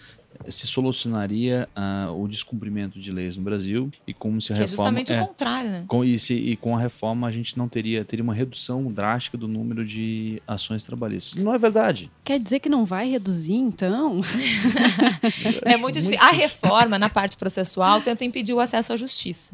se solucionaria ah, o descumprimento de leis no Brasil e como se a que é reforma justamente é, o contrário, né? com, e, se- e com a reforma a gente não teria teria uma redução drástica do número de ações trabalhistas. Não é verdade. Quer dizer que não vai reduzir, então? É muito difícil. A reforma, na parte processual, tenta impedir o acesso à justiça.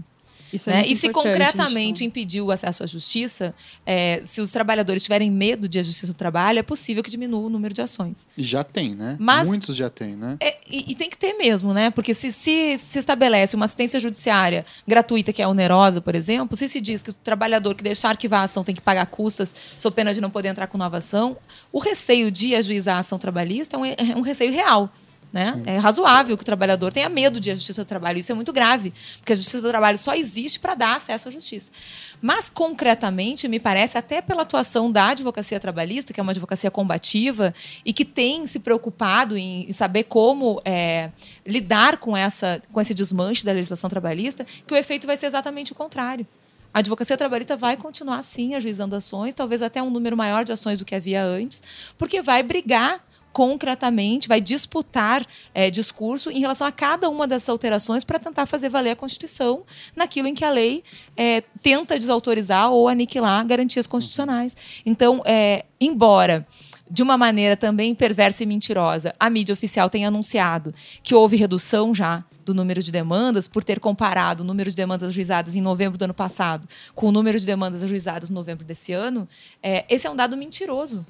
Isso é né? muito E se gente, concretamente impedir o acesso à justiça, é, se os trabalhadores tiverem medo de a justiça do trabalho, é possível que diminua o número de ações. E já tem, né? Mas- Muitos já tem, né? É, e, e tem que ter mesmo, né? Porque se, se se estabelece uma assistência judiciária gratuita, que é onerosa, por exemplo, se se diz que o trabalhador que deixar arquivar a ação tem que pagar custas, sob pena de não poder entrar com nova ação, o receio de ajuizar a ação trabalhista é um, é um receio real. Né? É razoável que o trabalhador tenha medo de a justiça do trabalho. Isso é muito grave, porque a justiça do trabalho só existe para dar acesso à justiça. Mas, concretamente, me parece, até pela atuação da advocacia trabalhista, que é uma advocacia combativa e que tem se preocupado em, em saber como é, lidar com, essa, com esse desmanche da legislação trabalhista, que o efeito vai ser exatamente o contrário. A advocacia trabalhista vai continuar, sim, ajuizando ações, talvez até um número maior de ações do que havia antes, porque vai brigar concretamente, vai disputar é, discurso em relação a cada uma dessas alterações para tentar fazer valer a Constituição naquilo em que a lei é, tenta desautorizar ou aniquilar garantias constitucionais. Então, é, embora de uma maneira também perversa e mentirosa, a mídia oficial tenha anunciado que houve redução já do número de demandas por ter comparado o número de demandas ajuizadas em novembro do ano passado com o número de demandas ajuizadas em novembro desse ano, é, esse é um dado mentiroso.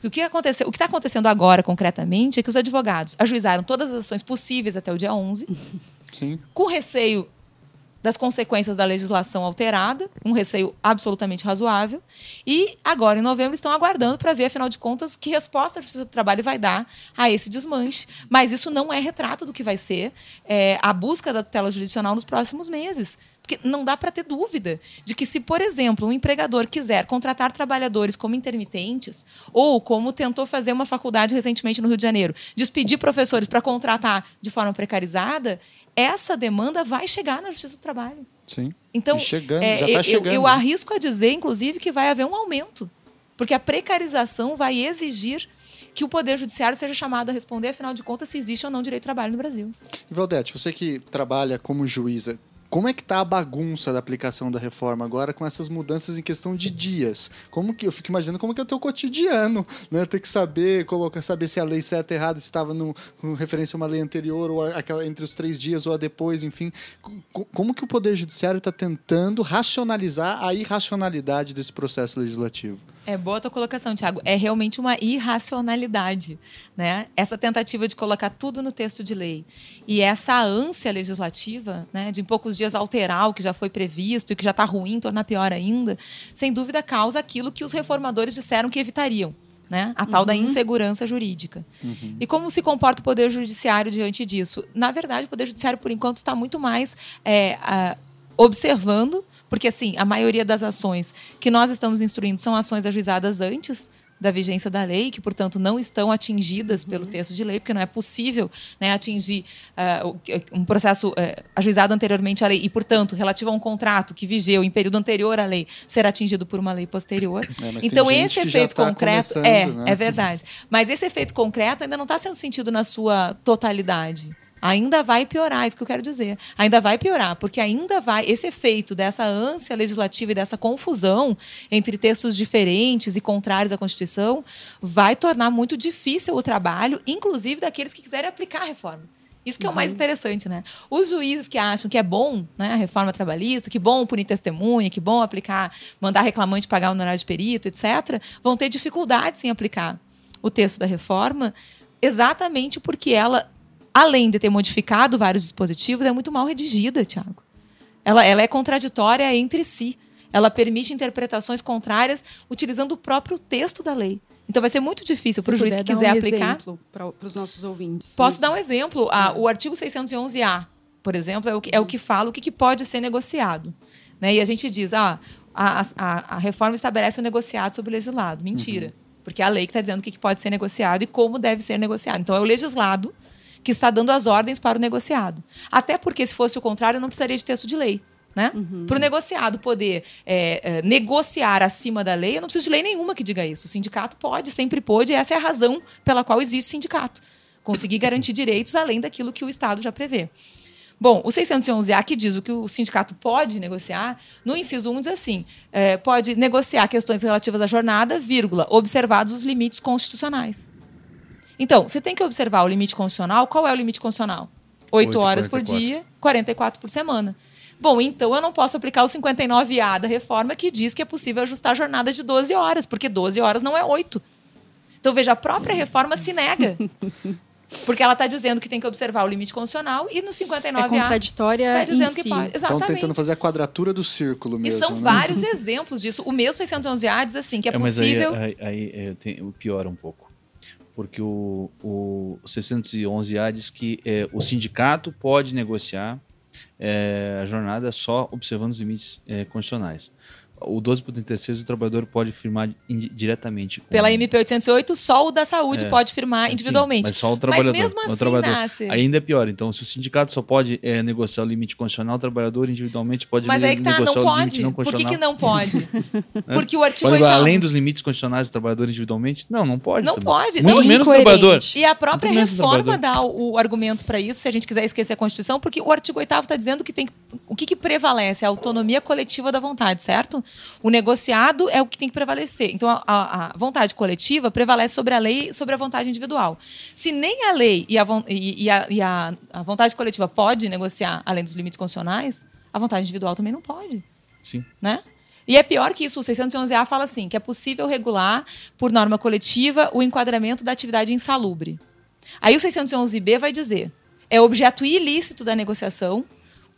Porque o que aconteceu, o que está acontecendo agora, concretamente, é que os advogados ajuizaram todas as ações possíveis até o dia 11, Sim. com receio das consequências da legislação alterada, um receio absolutamente razoável. E agora, em novembro, estão aguardando para ver, afinal de contas, que resposta a Justiça do Trabalho vai dar a esse desmanche. Mas isso não é retrato do que vai ser é, a busca da tutela jurisdicional nos próximos meses. Porque não dá para ter dúvida de que, se, por exemplo, um empregador quiser contratar trabalhadores como intermitentes, ou como tentou fazer uma faculdade recentemente no Rio de Janeiro, despedir professores para contratar de forma precarizada, essa demanda vai chegar na Justiça do Trabalho. Sim. Então, E chegando, é, já tá eu, chegando. eu arrisco a dizer, inclusive, que vai haver um aumento. Porque a precarização vai exigir que o Poder Judiciário seja chamado a responder, afinal de contas, se existe ou não direito de trabalho no Brasil. E, Valdete, você que trabalha como juíza, como é que tá a bagunça da aplicação da reforma agora com essas mudanças em questão de dias? Como que eu fico imaginando como que é o teu cotidiano, né? Ter que saber, colocar, saber se a lei certa errada estava no, com referência a uma lei anterior ou aquela entre os três dias ou a depois, enfim. Co- Como que o Poder Judiciário está tentando racionalizar a irracionalidade desse processo legislativo? É boa a tua colocação, Tiago. É realmente uma irracionalidade, né? Essa tentativa de colocar tudo no texto de lei e essa ânsia legislativa, né, de em poucos dias alterar o que já foi previsto e que já está ruim, tornar pior ainda, sem dúvida causa aquilo que os reformadores disseram que evitariam. Né? A tal da insegurança jurídica. E como se comporta o Poder Judiciário diante disso? Na verdade, o Poder Judiciário, por enquanto, está muito mais é, a- observando, porque assim, a maioria das ações que nós estamos instruindo são ações ajuizadas antes da vigência da lei, que, portanto, não estão atingidas pelo texto de lei, porque não é possível né, atingir o- um processo eh, ajuizado anteriormente à lei e, portanto, relativo a um contrato que vigeu em período anterior à lei, ser atingido por uma lei posterior. É, então, esse efeito tá concreto é, né? é verdade. Mas esse efeito concreto ainda não está sendo sentido na sua totalidade. Ainda vai piorar, isso que eu quero dizer. Ainda vai piorar, porque ainda vai. Esse efeito dessa ânsia legislativa e dessa confusão entre textos diferentes e contrários à Constituição vai tornar muito difícil o trabalho, inclusive daqueles que quiserem aplicar a reforma. Isso que é o mais interessante, né? Os juízes que acham que é bom né, a reforma trabalhista, que bom punir testemunha, que bom aplicar, mandar reclamante pagar o honorário de perito, etc., vão ter dificuldades em aplicar o texto da reforma, exatamente porque ela, além de ter modificado vários dispositivos, é muito mal redigida, Tiago. Ela, ela é contraditória entre si. Ela permite interpretações contrárias utilizando o próprio texto da lei. Então vai ser muito difícil para o juiz que quiser aplicar. para os nossos ouvintes. Posso dar um exemplo? Ah, o artigo 611-A, por exemplo, é o que, é o que fala o que, que pode ser negociado. Né? E a gente diz, ah, a, a, a reforma estabelece o negociado sobre o legislado. Mentira. Porque é a lei que está dizendo o que, que pode ser negociado e como deve ser negociado. Então, é o legislado que está dando as ordens para o negociado. Até porque, se fosse o contrário, não precisaria de texto de lei. Né? Para o negociado poder é, é, negociar acima da lei, eu não preciso de lei nenhuma que diga isso. O sindicato pode, sempre pôde, e essa é a razão pela qual existe sindicato. Conseguir garantir direitos além daquilo que o Estado já prevê. Bom, o 611A que diz o que o sindicato pode negociar, no inciso 1 diz assim: é, pode negociar questões relativas à jornada, vírgula, observados os limites constitucionais. Então, você tem que observar o limite constitucional. Qual é o limite constitucional? 8 Oito, horas por 44. dia, 44 por semana. Bom, então eu não posso aplicar o 59A da reforma que diz que é possível ajustar a jornada de 12 horas, porque 12 horas não é 8. Então, veja, a própria reforma se nega. Porque ela está dizendo que tem que observar o limite constitucional e no 59A É contraditória está dizendo em que si. pode. Estão tentando Exatamente. fazer a quadratura do círculo E mesmo. são né? vários exemplos disso. O mesmo 611A diz assim, que é, mas aí, possível... aí, aí, é, tem- o piora um pouco. Porque o, o 611A diz que é, o sindicato pode negociar é, a jornada só observando os limites é, constitucionais. O 12 por 36, o trabalhador pode firmar diretamente. com- Pela MP 808, só o da saúde É, pode firmar Sim, individualmente. mas só o trabalhador. mesmo o assim, trabalhador. Nasser. Ainda é pior. Então, se o sindicato só pode é, negociar o limite constitucional, o trabalhador individualmente pode Mas aí que tá, não negociar o limite pode. não Por que, constitucional. que não pode? Porque o artigo Pode, 8 além dos limites constitucionais do trabalhador individualmente? Não, não pode. Não também. pode. Muito Não, menos o trabalhador. E a própria Muito o reforma dá o, o argumento para isso, se a gente quiser esquecer a Constituição, porque o artigo 8 está dizendo que tem o que, que prevalece? A autonomia coletiva da vontade, certo? O negociado é o que tem que prevalecer. Então, a, a- vontade coletiva prevalece sobre a lei e sobre a vontade individual. Se nem a lei e, a, e a- e a- a vontade coletiva pode negociar além dos limites constitucionais, a vontade individual também não pode Sim. né? E é pior que isso, o 611A fala assim, que é possível regular, por norma coletiva, o enquadramento da atividade insalubre. Aí o 611B vai dizer, é objeto ilícito da negociação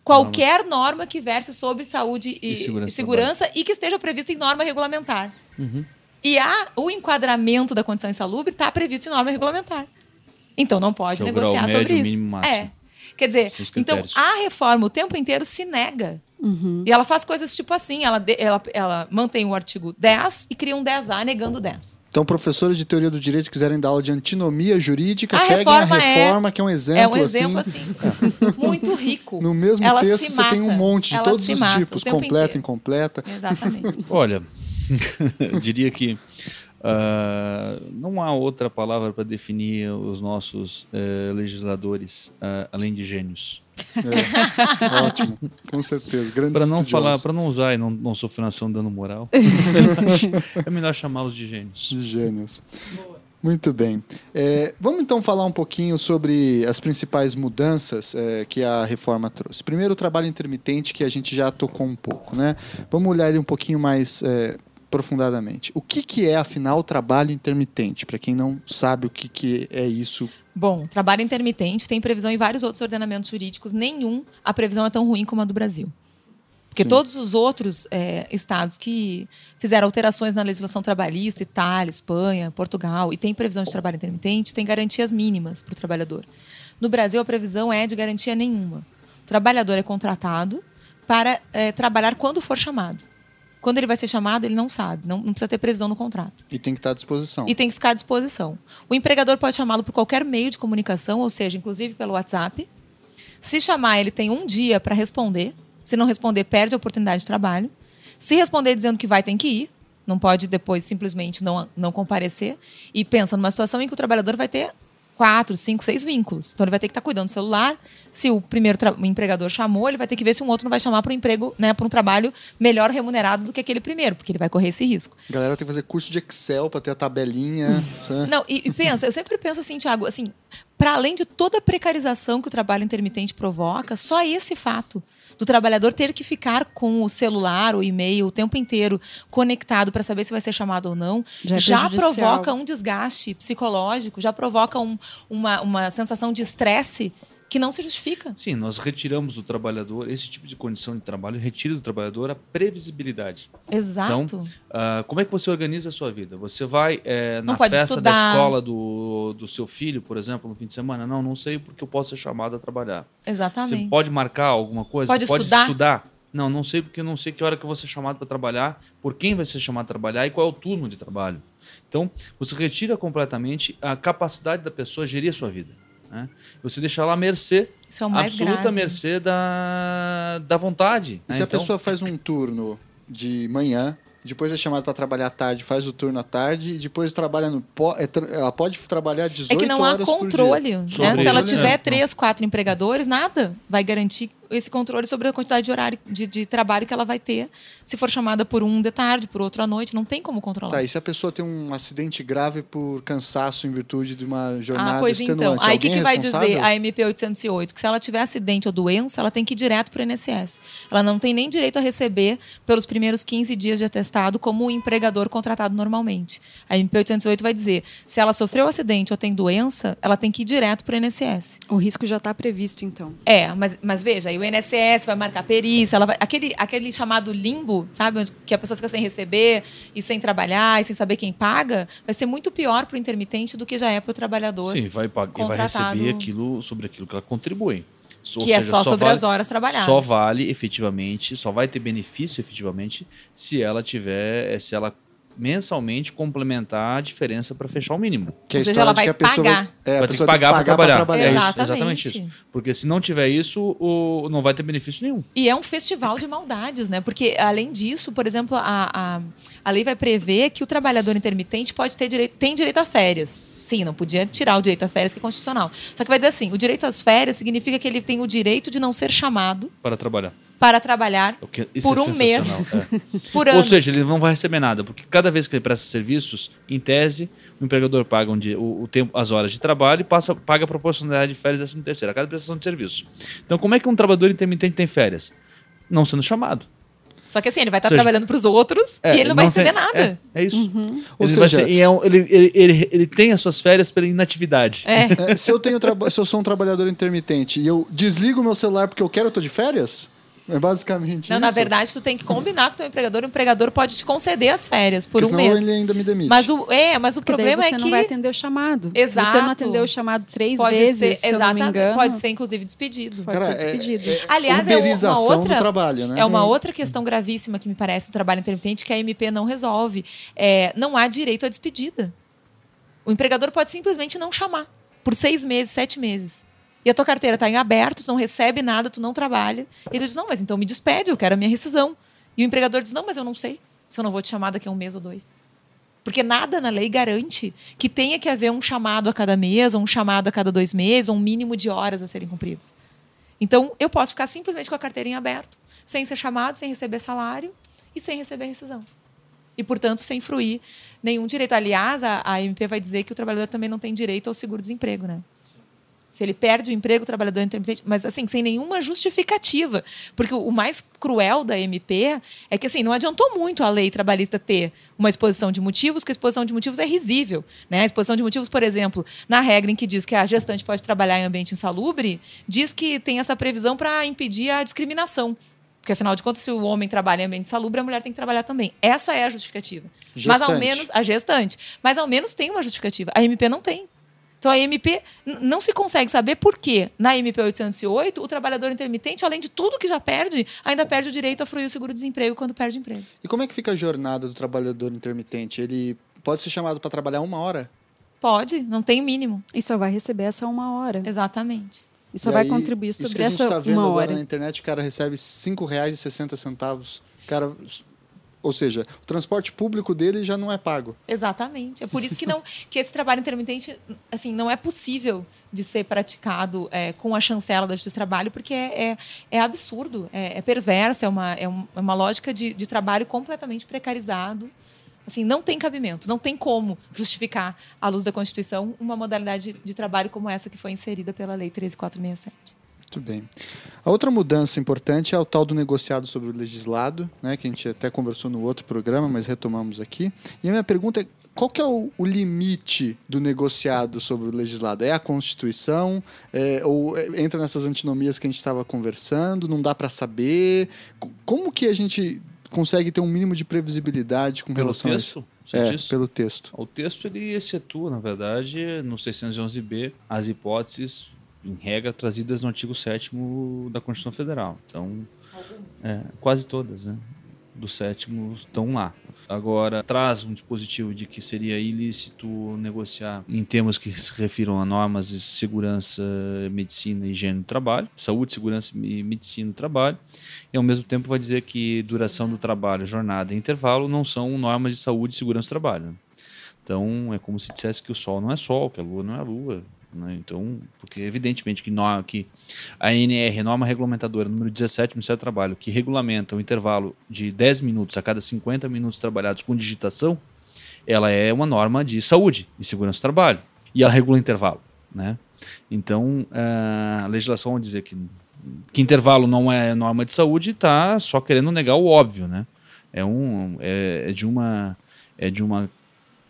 qualquer norma que verse sobre saúde e, E segurança e, segurança e que esteja prevista em norma regulamentar. Uhum. E a, o enquadramento da condição insalubre está previsto em norma regulamentar. Então não pode é negociar médio, sobre isso. mínimo, máximo. É. Quer dizer, então a reforma o tempo inteiro se nega. Uhum. E ela faz coisas tipo assim: ela, ela, ela mantém o artigo 10 e cria um 10A negando o 10. Então, professores de teoria do direito que quiserem dar aula de antinomia jurídica, A peguem reforma a é- reforma, que é um exemplo. é um exemplo assim. assim, muito rico. No mesmo Ela texto você tem um monte de Ela todos os mata tipos, completa, inteiro. incompleta. Exatamente. Olha, eu diria que ah, não há outra palavra para definir os nossos eh, legisladores ah, além de gênios. É, ótimo, com certeza. Para não estudiosos. falar, para não usar e não, não sofrer nação dano moral, é melhor chamá-los de gênios. De gênios. Muito bem. É, vamos então falar um pouquinho sobre as principais mudanças é, que a reforma trouxe. Primeiro, o trabalho intermitente, que a gente já tocou um pouco, né? Vamos olhar ele um pouquinho mais é, profundadamente. O que, que é, afinal, o trabalho intermitente? Para quem não sabe o que, que é isso. Bom, trabalho intermitente tem previsão em vários outros ordenamentos jurídicos. Nenhum a previsão é tão ruim como a do Brasil. Porque Sim. todos os outros é, estados que fizeram alterações na legislação trabalhista, Itália, Espanha, Portugal, e tem previsão de trabalho intermitente, tem garantias mínimas para o trabalhador. No Brasil, a previsão é de garantia nenhuma. O trabalhador é contratado para é, trabalhar quando for chamado. Quando ele vai ser chamado, ele não sabe, não, não precisa ter previsão no contrato. E tem que estar à disposição. E tem que ficar à disposição. O empregador pode chamá-lo por qualquer meio de comunicação, ou seja, inclusive pelo WhatsApp. Se chamar, ele tem um dia para responder. Se não responder, perde a oportunidade de trabalho. Se responder dizendo que vai, tem que ir. Não pode depois simplesmente não, não comparecer. E pensa numa situação em que o trabalhador vai ter quatro, cinco, seis vínculos. Então ele vai ter que estar cuidando do celular. Se o primeiro o empregador chamou, ele vai ter que ver se um outro não vai chamar para um emprego, né, para um trabalho melhor remunerado do que aquele primeiro, porque ele vai correr esse risco. A galera tem que fazer curso de Excel para ter a tabelinha. né? Não, e, e pensa, eu sempre penso assim, Tiago, assim, para além de toda a precarização que o trabalho intermitente provoca, só esse fato do trabalhador ter que ficar com o celular, o e-mail o tempo inteiro conectado para saber se vai ser chamado ou não, Já é já, provoca um desgaste psicológico, já provoca um- uma, uma sensação de estresse que não se justifica. Sim, nós retiramos do trabalhador, esse tipo de condição de trabalho retira do trabalhador a previsibilidade. Exato. Ah, como é que você organiza a sua vida? Você vai Não na pode festa da estudar. escola do, do seu filho, por exemplo, no fim de semana? Não, não sei porque eu posso ser chamado a trabalhar. Exatamente. Você pode marcar alguma coisa? Pode Você estudar? Não, não sei porque eu não sei que hora que eu vou ser chamado para trabalhar, por quem vai ser chamado a trabalhar e qual é o turno de trabalho. Então, você retira completamente a capacidade da pessoa gerir a sua vida. Né? Você deixa ela à mercê, absoluta grave. mercê da, da vontade. E né? se a Então, pessoa faz um turno de manhã, depois é chamado para trabalhar à tarde, faz o turno à tarde, e depois trabalha no. é Ela pode trabalhar 18 É que não há horas controle. Né? Se ela tiver né? três, quatro empregadores, nada vai garantir esse controle sobre a quantidade de horário de, de trabalho que ela vai ter. Se for chamada por um de tarde, por outro à noite, não tem como controlar. Tá, e se a pessoa tem um acidente grave por cansaço em virtude de uma jornada Ah, pois extenuante? então. Aí o que, que vai dizer a MP 808? Que se ela tiver acidente ou doença, ela tem que ir direto para o INSS. Ela não tem nem direito a receber pelos primeiros 15 dias de atestado como um empregador contratado normalmente. A MP 808 vai dizer, se ela sofreu acidente ou tem doença, ela tem que ir direto para o INSS. O risco já está previsto, então. É, mas, mas veja, aí o INSS vai marcar perícia, ela vai, aquele, aquele chamado limbo, sabe? Onde que a pessoa fica sem receber e sem trabalhar e sem saber quem paga, vai ser muito pior para o intermitente do que já é para o trabalhador. Sim, vai, pag- e vai receber aquilo sobre aquilo que ela contribui. Ou que é seja, só sobre vale- as horas trabalhadas. Só vale efetivamente, só vai ter benefício efetivamente se ela tiver, se ela mensalmente complementar a diferença para fechar o mínimo. Que é Ou seja, ela vai que a pessoa pagar. Vai, é, a vai ter que pessoa pagar para trabalhar. pra É isso, Exatamente. exatamente isso. Porque se não tiver isso, o, não vai ter benefício nenhum. E é um festival de maldades, né? Porque, além disso, por exemplo, a, a, a lei vai prever que o trabalhador intermitente pode ter direito, tem direito a férias. Sim, não podia tirar o direito a férias, que é constitucional. Só que vai dizer assim: o direito às férias significa que ele tem o direito de não ser chamado Para trabalhar. Para trabalhar O que- isso por é um mês, é. por ano. Ou seja, ele não vai receber nada, porque cada vez que ele presta serviços, em tese, o empregador paga um dia, o, o tempo, as horas de trabalho e passa, paga a proporcionalidade de férias décimo terceiro, a cada prestação de serviço. Então, como é que um trabalhador intermitente tem férias? Não sendo chamado. Só que assim, ele vai estar Ou seja, trabalhando para os outros É, e ele não, vai receber nada. É, é isso. Ou Ele, seja- ser- é um- ele, ele, ele, ele tem as suas férias pela inatividade. É. É, se, eu tenho se eu sou um trabalhador intermitente e eu desligo meu celular porque eu quero, eu tô de férias? É basicamente Não, isso. na verdade, tu tem que combinar com o teu empregador. O empregador pode te conceder as férias por Porque um senão mês. ele ainda me demite. Mas o, é, mas o Porque problema você é que não vai atender o chamado. Se você Exato. não atendeu o chamado três pode vezes, ser, se eu não me exatamente, engano, pode ser inclusive despedido. pode Cara, ser é- despedido. é- Aliás, é uma outra- do trabalho, né? É uma outra questão gravíssima que me parece do trabalho intermitente que a MP não resolve. É, não há direito à despedida. O empregador pode simplesmente não chamar por seis meses, sete meses. E a tua carteira está em aberto, tu não recebe nada, tu não trabalha. E tu diz, não, mas então me despede, eu quero a minha rescisão. E o empregador diz, não, mas eu não sei se eu não vou te chamar daqui a um mês ou dois. Porque nada na lei garante que tenha que haver um chamado a cada mês, ou um chamado a cada dois meses, ou um mínimo de horas a serem cumpridas. Então, eu posso ficar simplesmente com a carteira em aberto, sem ser chamado, sem receber salário e sem receber rescisão. E, portanto, sem fruir nenhum direito. Aliás, a, a MP vai dizer que o trabalhador também não tem direito ao seguro-desemprego, né? Se ele perde o emprego, o trabalhador é intermitente, mas assim, sem nenhuma justificativa. Porque o mais cruel da MP é que assim, não adiantou muito a lei trabalhista ter uma exposição de motivos, porque a exposição de motivos é risível. Né? A exposição de motivos, por exemplo, na regra em que diz que a gestante pode trabalhar em ambiente insalubre, diz que tem essa previsão para impedir a discriminação. Porque, afinal de contas, se o homem trabalha em ambiente insalubre, a mulher tem que trabalhar também. Essa é a justificativa. Mas ao Gestante. menos a gestante. Mas ao menos tem uma justificativa. A MP não tem. Então a MP não se consegue saber por que na MP 808 o trabalhador intermitente, além de tudo que já perde, ainda perde o direito a fruir o seguro-desemprego quando perde emprego. E como é que fica a jornada do trabalhador intermitente? Ele pode ser chamado para trabalhar uma hora? Pode, não tem o mínimo. E só vai receber essa uma hora. Exatamente. E só E vai aí, contribuir isso sobre que a gente essa tá vendo uma agora hora. na internet, o cara recebe R$ 5,60. Cara, ou seja, o transporte público dele já não é pago. Exatamente. É por isso que não que esse trabalho intermitente assim não é possível de ser praticado é, com a chancela da Justiça do Trabalho, porque é, é, é absurdo, é, é perverso, é uma, é um- é uma lógica de, de trabalho completamente precarizado. Assim, não tem cabimento, não tem como justificar, à luz da Constituição, uma modalidade de, de trabalho como essa que foi inserida pela Lei 13467. Muito bem. A outra mudança importante é o tal do negociado sobre o legislado, né, que a gente até conversou no outro programa, mas retomamos aqui. E a minha pergunta é, qual que é o, o limite do negociado sobre o legislado? É a Constituição? É, ou é- entra nessas antinomias que a gente estava conversando? Não dá para saber? Co- Como que a gente consegue ter um mínimo de previsibilidade com Pelo relação a isso? texto? É, diz? pelo texto. O texto ele excetua, na verdade, no 611b, as hipóteses, em regra, trazidas no artigo 7 da Constituição Federal. Então, é, quase todas, né? Do sétimo estão lá. Agora, traz um dispositivo de que seria ilícito negociar em termos que se refiram a normas de segurança, medicina higiene do trabalho, saúde, segurança e medicina do trabalho, e ao mesmo tempo vai dizer que duração do trabalho, jornada e intervalo não são normas de saúde e segurança do trabalho. né? Então, é como se dissesse que o sol não é sol, que a lua não é lua. Né? Então, porque evidentemente que, no, que a NR, norma regulamentadora número 17 do Ministério do Trabalho, que regulamenta o intervalo de 10 minutos a cada 50 minutos trabalhados com digitação, ela é uma norma de saúde e segurança do trabalho. E ela regula intervalo. Né? Então, eh, a legislação vai dizer que, que intervalo não é norma de saúde está só querendo negar o óbvio. Né? É, um, é, é de uma. É de uma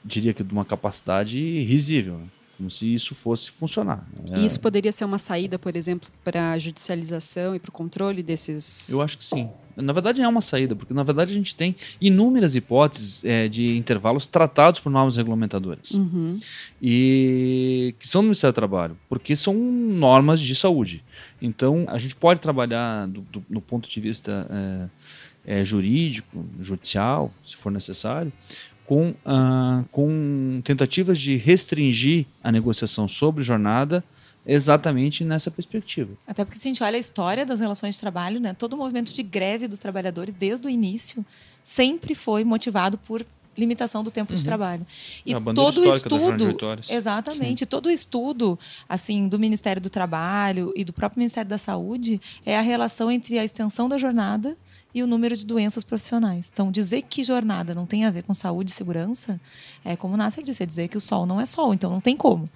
diria que de uma capacidade risível, né? Como se isso fosse funcionar. É, E isso poderia ser uma saída, por exemplo, para a judicialização e para o controle desses. Eu acho que sim. Na verdade, é uma saída, porque na verdade a gente tem inúmeras hipóteses é, de intervalos tratados por normas regulamentadoras Uhum. e que são do Ministério do Trabalho, porque são normas de saúde. Então, a gente pode trabalhar do, do, no ponto de vista é, é, jurídico, judicial, se for necessário, com, ah, com tentativas de restringir a negociação sobre jornada exatamente nessa perspectiva. Até porque se a gente olha a história das relações de trabalho, né, todo o movimento de greve dos trabalhadores desde o início sempre foi motivado por limitação do tempo de trabalho. E bandeira todo o estudo, exatamente, todo o estudo assim do Ministério do Trabalho e do próprio Ministério da Saúde é a relação entre a extensão da jornada e o número de doenças profissionais. Então, dizer que jornada não tem a ver com saúde e segurança, é como Nasser disse, é dizer que o sol não é sol, então não tem como.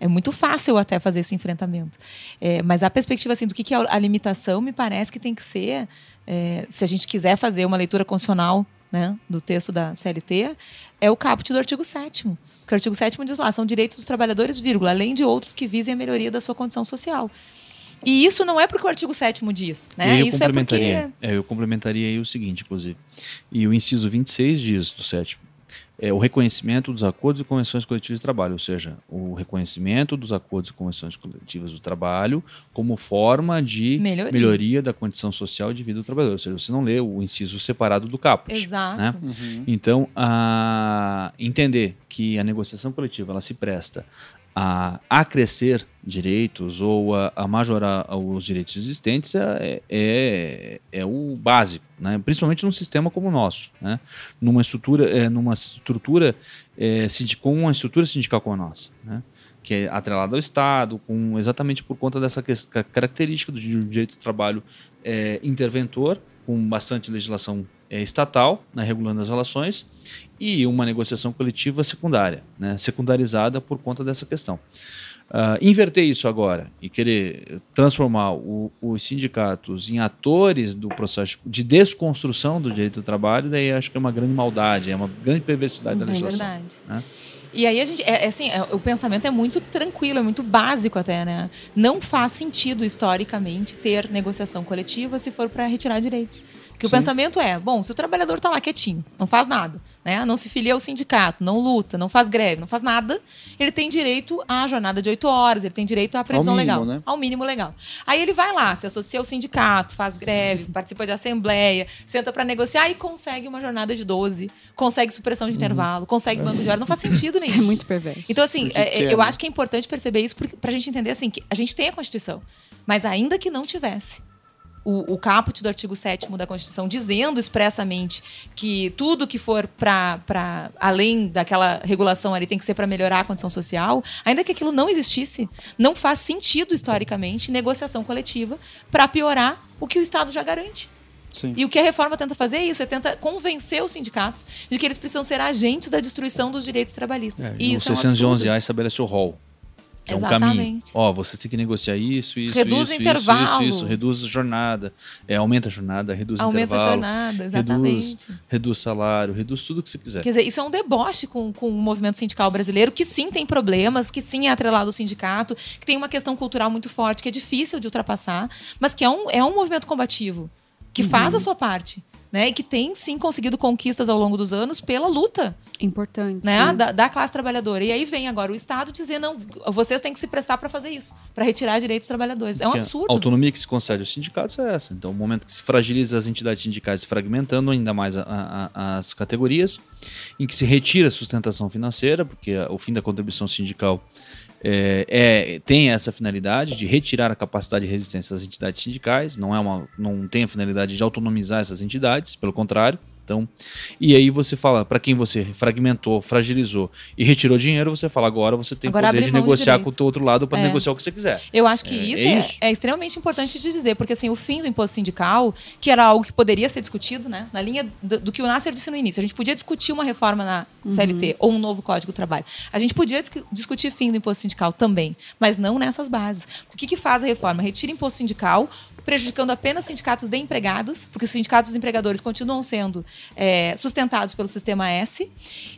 É muito fácil até fazer esse enfrentamento. É, mas a perspectiva assim, do que, que é a limitação me parece que tem que ser, é, se a gente quiser fazer uma leitura constitucional né, do texto da CLT, é o caput do artigo 7 porque o artigo 7 diz lá, são direitos dos trabalhadores, vírgula, além de outros que visem a melhoria da sua condição social. E isso não é porque o artigo 7 diz, né? Eu isso complementaria, é porque... é, eu complementaria aí o seguinte, inclusive. E o inciso 26 diz do 7 é o reconhecimento dos acordos e convenções coletivas de trabalho, ou seja, o reconhecimento dos acordos e convenções coletivas do trabalho como forma de melhoria, melhoria da condição social e de vida do trabalhador. Ou seja, você não lê o inciso separado do caput. Exato. Né? Uhum. Então, a entender que a negociação coletiva ela se presta a acrescer direitos ou a, a majorar os direitos existentes é, é, é, o básico, né? principalmente num sistema como o nosso, né? numa estrutura, é, numa estrutura é, com uma estrutura sindical como a nossa, né? que é atrelada ao Estado, com, exatamente por conta dessa característica do direito do trabalho é, interventor, com bastante legislação estatal, né, regulando as relações, e uma negociação coletiva secundária, né, secundarizada por conta dessa questão. Uh, inverter isso agora e querer transformar o, os sindicatos em atores do processo de desconstrução do direito do trabalho, daí acho que é uma grande maldade, é uma grande perversidade da é legislação. É verdade. Né? E aí a gente, é, é assim, é, o pensamento é muito tranquilo, é muito básico até, né? Não faz sentido historicamente ter negociação coletiva se for para retirar direitos. Porque Sim. o pensamento é, bom, se o trabalhador está lá quietinho, não faz nada, né? Não se filia ao sindicato, não luta, não faz greve, não faz nada, ele tem direito à jornada de oito horas, ele tem direito à previsão ao mínimo, legal, né? ao mínimo legal. Aí ele vai lá, se associa ao sindicato, faz greve, participa de assembleia, senta para negociar e consegue uma jornada de 12, consegue supressão de uhum. intervalo, consegue banco de horas, não faz sentido nenhum. É muito perverso. Então assim, é, é, eu acho que é importante perceber isso para a gente entender assim que a gente tem a Constituição, mas ainda que não tivesse o, o caput do artigo 7 da Constituição dizendo expressamente que tudo que for para além daquela regulação ali tem que ser para melhorar a condição social, ainda que aquilo não existisse, não faz sentido historicamente negociação coletiva para piorar o que o Estado já garante. Sim. E o que a reforma tenta fazer é isso, é tenta convencer os sindicatos de que eles precisam ser agentes da destruição dos direitos trabalhistas. É, e isso 611 é um estabelece o rol é Exatamente. um caminho. Ó, você tem que negociar isso, isso, reduz isso, intervalo. isso, isso, isso, reduz a jornada, é, aumenta a jornada, reduz aumenta intervalo. Aumenta a jornada, exatamente. Reduz, reduz salário, reduz tudo que você quiser. Quer dizer, isso é um deboche com, com o movimento sindical brasileiro, que sim tem problemas, que sim é atrelado ao sindicato, que tem uma questão cultural muito forte, que é difícil de ultrapassar, mas que é um, é um movimento combativo, que uhum. faz a sua parte né? E que tem sim conseguido conquistas ao longo dos anos pela luta. Importante. Né? Da, da, classe trabalhadora. E aí vem agora o Estado dizer: não, vocês têm que se prestar para fazer isso, para retirar direitos dos trabalhadores. É um absurdo. A autonomia que se concede aos sindicatos é essa. Então, o momento que se fragiliza as entidades sindicais, fragmentando ainda mais a, a, as categorias, em que se retira a sustentação financeira, porque o fim da contribuição sindical é, é, tem essa finalidade de retirar a capacidade de resistência das entidades sindicais, não, é uma, não tem a finalidade de autonomizar essas entidades, pelo contrário, então, e aí você fala, para quem você fragmentou, fragilizou e retirou dinheiro, você fala, agora você tem agora poder de negociar de com o outro lado para é. negociar o que você quiser. Eu acho que é, isso, é, é, isso, é, extremamente importante de dizer, porque assim, o fim do imposto sindical, que era algo que poderia ser discutido, né, na linha do, do que o Nasser disse no início, a gente podia discutir uma reforma na CLT uhum. ou um novo Código do Trabalho. A gente podia discutir fim do imposto sindical também, mas não nessas bases. O que, que faz a reforma? Retira imposto sindical, prejudicando apenas sindicatos de empregados, porque os sindicatos empregadores continuam sendo é, sustentados pelo sistema S,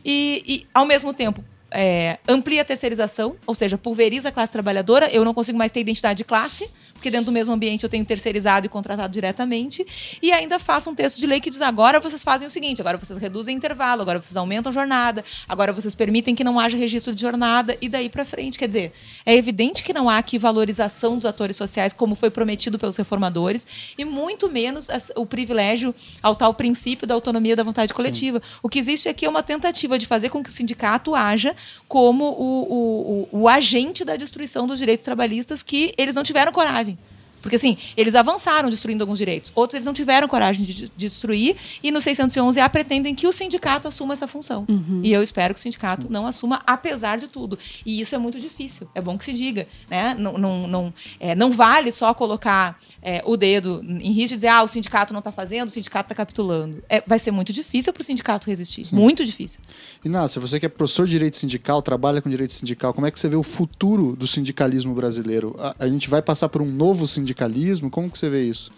e, e, ao mesmo tempo, é, amplia a terceirização, ou seja, pulveriza a classe trabalhadora. Eu não consigo mais ter identidade de classe, porque dentro do mesmo ambiente eu tenho terceirizado e contratado diretamente. E ainda faço um texto de lei que diz: agora vocês fazem o seguinte, agora vocês reduzem intervalo, agora vocês aumentam jornada, agora vocês permitem que não haja registro de jornada e daí para frente. Quer dizer, é evidente que não há aqui valorização dos atores sociais como foi prometido pelos reformadores e muito menos o privilégio ao tal princípio da autonomia da vontade coletiva. Sim. O que existe aqui é uma tentativa de fazer com que o sindicato haja como o, o, o, o agente da destruição dos direitos trabalhistas que eles não tiveram coragem. Porque, assim, eles avançaram destruindo alguns direitos. Outros eles não tiveram coragem de, de destruir. E no 611A pretendem que o sindicato assuma essa função. Uhum. E eu espero que o sindicato não assuma, apesar de tudo. E isso é muito difícil. É bom que se diga. Né? Não, não, não, é, não vale só colocar é, o dedo em risco e dizer ah, o sindicato não está fazendo, o sindicato está capitulando. É, vai ser muito difícil para o sindicato resistir. Muito difícil. Inácio, você que é professor de direito sindical, trabalha com direito sindical, como é que você vê o futuro do sindicalismo brasileiro? A, a gente vai passar por um novo sindicalismo? Como que você vê isso?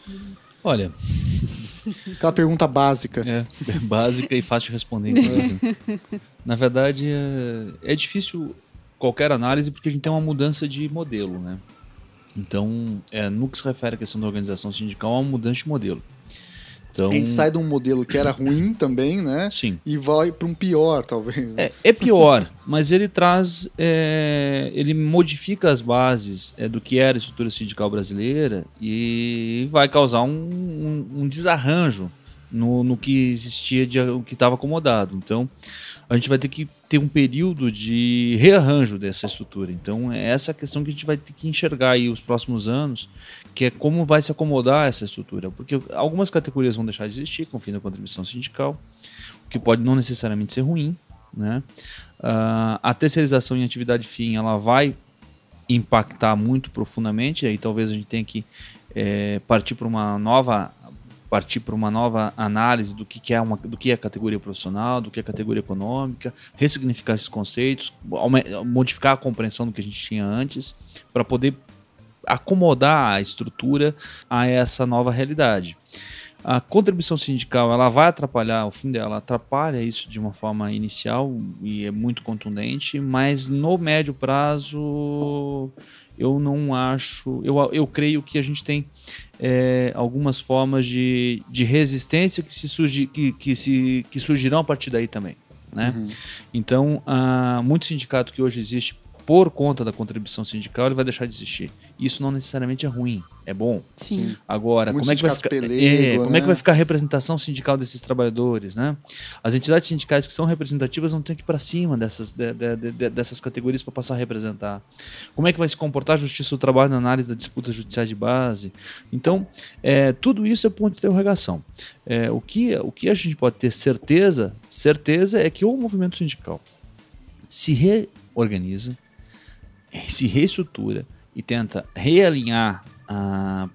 Olha, Aquela pergunta básica. é, é básica e fácil de responder. inclusive. Na verdade, é, é difícil qualquer análise porque a gente tem uma mudança de modelo, né? Então, é, no que se refere à questão da organização sindical, é uma mudança de modelo. Então, A gente sai de um modelo que era ruim também, né? sim. E vai para um pior, talvez. né? É, é pior, mas ele traz, é, ele modifica as bases é, do que era a estrutura sindical brasileira e vai causar um, um- um desarranjo no, no que existia, de, o que estava acomodado. Então, a gente vai ter que ter um período de rearranjo dessa estrutura. Então, é essa a questão que a gente vai ter que enxergar aí os próximos anos, que é como vai se acomodar essa estrutura. Porque algumas categorias vão deixar de existir com o fim da contribuição sindical, o que pode não necessariamente ser ruim, né? Ah, a terceirização em atividade fim ela vai impactar muito profundamente aí talvez a gente tenha que eh, partir para uma nova partir para uma nova análise do que, que é uma, do que é categoria profissional do que é categoria econômica ressignificar esses conceitos modificar a compreensão do que a gente tinha antes para poder acomodar a estrutura a essa nova realidade. A contribuição sindical ela vai atrapalhar, o fim dela atrapalha isso de uma forma inicial e é muito contundente, mas no médio prazo eu não acho, eu, eu creio que a gente tem é, algumas formas de, de resistência que, se surgi, que, que, se, que surgirão a partir daí também. Né? Uhum. Então, ah, muito sindicato que hoje existe por conta da contribuição sindical, ele vai deixar de existir. Isso não necessariamente é ruim, é bom. Sim. Agora, Muito como é que vai ficar, pelego, é, como né? é que vai ficar a representação sindical desses trabalhadores, né? As entidades sindicais que são representativas não têm que ir para cima dessas, de- de- de- de- dessas categorias para passar a representar. Como é que vai se comportar a justiça do trabalho na análise da disputa judicial de base? Então, é, tudo isso é ponto de interrogação. É, o, que, o que a gente pode ter certeza, certeza é que o movimento sindical se reorganiza, se reestrutura e tenta realinhar